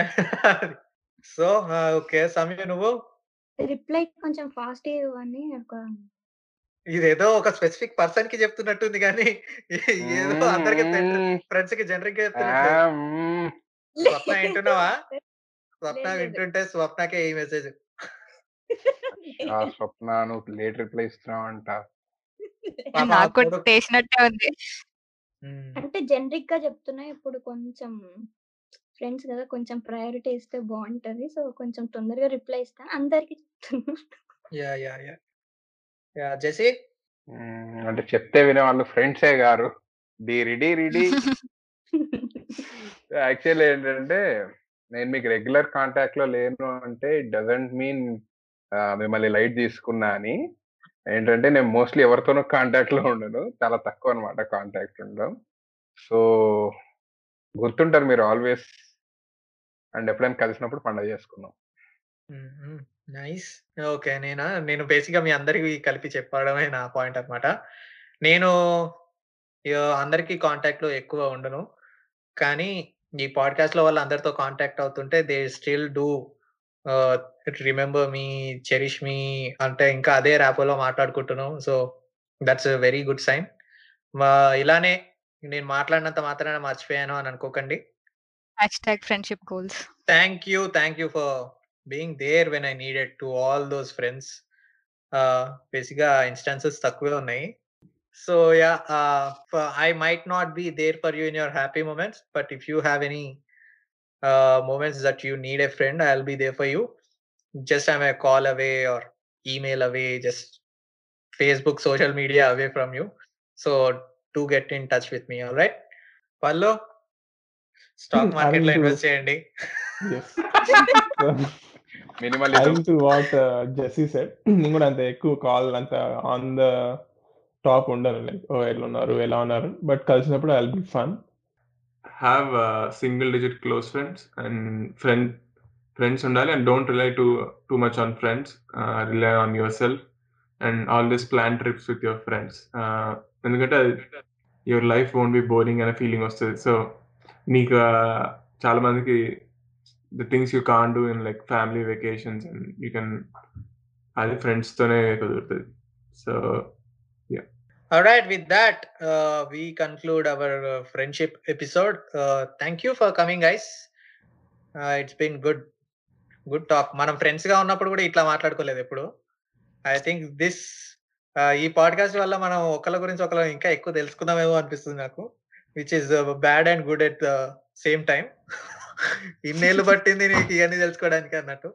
So okay. సమయం నువ్వు? రిప్లై కొంచెం ఫాస్ట్ ఒక ఇదేదో ఒక స్పెసిఫిక్ పర్సన్కి చెప్తున్నట్టుంది కానీ ఏదో అందరికి ఫ్రెండ్స్కి జనరిక్గా చెప్తున్నట్టు. స్వప్న వింటున్నావా? స్వప్న. వింటుంటే స్వప్నకే ఈ మెసేజ్. ఆ స్వప్న నువ్వు లేట్ రిప్లై ఇస్తున్నావు అంట నాకు చేసినట్టే ఉంది. అంటే జనరిక్గా చెప్తున్నా ఇప్పుడు కొంచెం ఫ్రెండ్స్ కదా కొంచెం ప్రయారిటీ ఇస్తే బాగుంటది సో కొంచెం తొందరగా రిప్లై ఇస్తా అందరికి చెప్తున్నా. Yeah yeah yeah. జెసి? అంటే చెప్తే వినే వాళ్ళు ఫ్రెండ్సే గారు. డి రిడి రిడి యాక్చువల్లీ ఏంటంటే నేను మీకు రెగ్యులర్ కాంటాక్ట్లో లేను అంటే ఇట్ డజంట్ మీన్ మిమ్మల్ని లైట్ తీసుకున్నా అని. ఏంటంటే నేను మోస్ట్లీ ఎవరితోనూ కాంటాక్ట్లో ఉండను. చాలా తక్కువ అనమాట కాంటాక్ట్ ఉండడం. సో గుర్తుంటారు మీరు ఆల్వేస్. అండ్ ఎప్పుడైనా కలిసినప్పుడు పండుగ చేసుకున్నాం. నైస్. ఓకే. నేనా? నేను బేసిక్గా మీ అందరికి కలిపి చెప్పడమే నా పాయింట్ అన్నమాట. నేను అందరికీ కాంటాక్ట్లో ఎక్కువ ఉండను. కానీ ఈ పాడ్కాస్ట్లో వాళ్ళు అందరితో కాంటాక్ట్ అవుతుంటే they still do remember me cherish me అంటే ఇంకా అదే ర్యాపోలో మాట్లాడుకుంటున్నాం. So that's very good sign. ఇలానే నేను మాట్లాడినంత మాత్రాన మర్చిపోయాను అని అనుకోకండి. Tag friendship goals. Thank you thank you for being there when I needed to all those friends బేసిక్గా ఇన్స్టాన్సెస్ తక్కువే ఉన్నాయి so yeah I might not be there for you in your happy moments but if you have any moments that you need a friend i'll be there for you just i'm a call away or email away just facebook social media away from you so do get in touch with me all right పల్లో స్టాక్ మార్కెట్లో Adding to- ఇన్వెస్ట్ చేయండి Yes. Minimalism. What uh, Jesse said, నేను కూడా అంత ఎక్కువ కాల్ అంత ఆన్ ద టాప్ ఉండను లైక్ ఓ ఎట్లా ఉన్నారు ఎలా ఉన్నారు బట్ కలిసినప్పుడు I be fun have single digit close friends and friend friends ఉండాలి and don't rely to too much on friends rely on yourself and always plan trips with your friends ఎందుకంటే your life won't be boring అనే ఫీలింగ్ వస్తుంది. సో నీకు చాలా మందికి the things you can do in like family vacations and you can అది ఫ్రెండ్స్తోనే కుదురుతుంది. So all right with that uh, we conclude our uh, friendship episode. Uh, thank you for coming guys. Good talk మనం ఫ్రెండ్స్గా ఉన్నప్పుడు కూడా ఇట్లా మాట్లాడుకోలేదు ఎప్పుడు ఐ థింక్ దిస్ ఈ పాడ్కాస్ట్ వల్ల మనం ఒకళ్ళ గురించి ఒకళ్ళ ఇంకా ఎక్కువ తెలుసుకుందామేమో అనిపిస్తుంది నాకు which is bad and good at the same time ఇన్నేళ్ళు పట్టింది నీకు ఇవన్నీ తెలుసుకోవడానికి అన్నట్టు?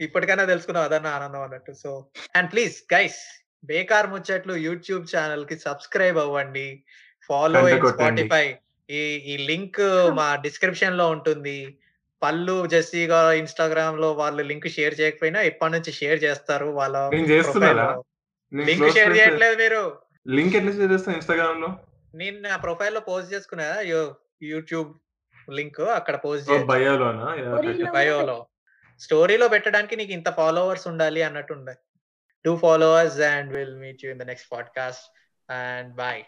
ఇప్పటికైనా తెలుసుకున్నావు అదన్న ఆనందం అన్నట్టు. సో అండ్ ప్లీజ్ గైస్ బేకార్ ముచ్చట్లు యూట్యూబ్ ఛానల్కి సబ్స్క్రైబ్ అవ్వండి. ఫాలో. స్పాటిఫై. ఈ ఈ లింక్ మా డిస్క్రిప్షన్లో ఉంటుంది. పళ్ళు జెస్సీగా ఇన్స్టాగ్రామ్లో వాళ్ళు లింక్ షేర్ చేయకపోయినా ఇప్పటి నుంచి షేర్ చేస్తారు వాళ్ళ? లింక్ షేర్ చేయట్లేదు మీరు. లింక్ ఎట్లా షేర్ చేస్తాను ఇన్స్టాగ్రామ్లో నేను నా ప్రొఫైల్లో పోస్ట్ చేసుకున్నా. యూట్యూబ్ లింక్ అక్కడ పోస్ట్ బయోలోనా? Storyలో బయోలో. స్టోరీలో పెట్టడానికి నీకు ఇంత ఫాలోవర్స్ ఉండాలి అన్నట్టు ఉండాలి two followers and will meet you in the next podcast and bye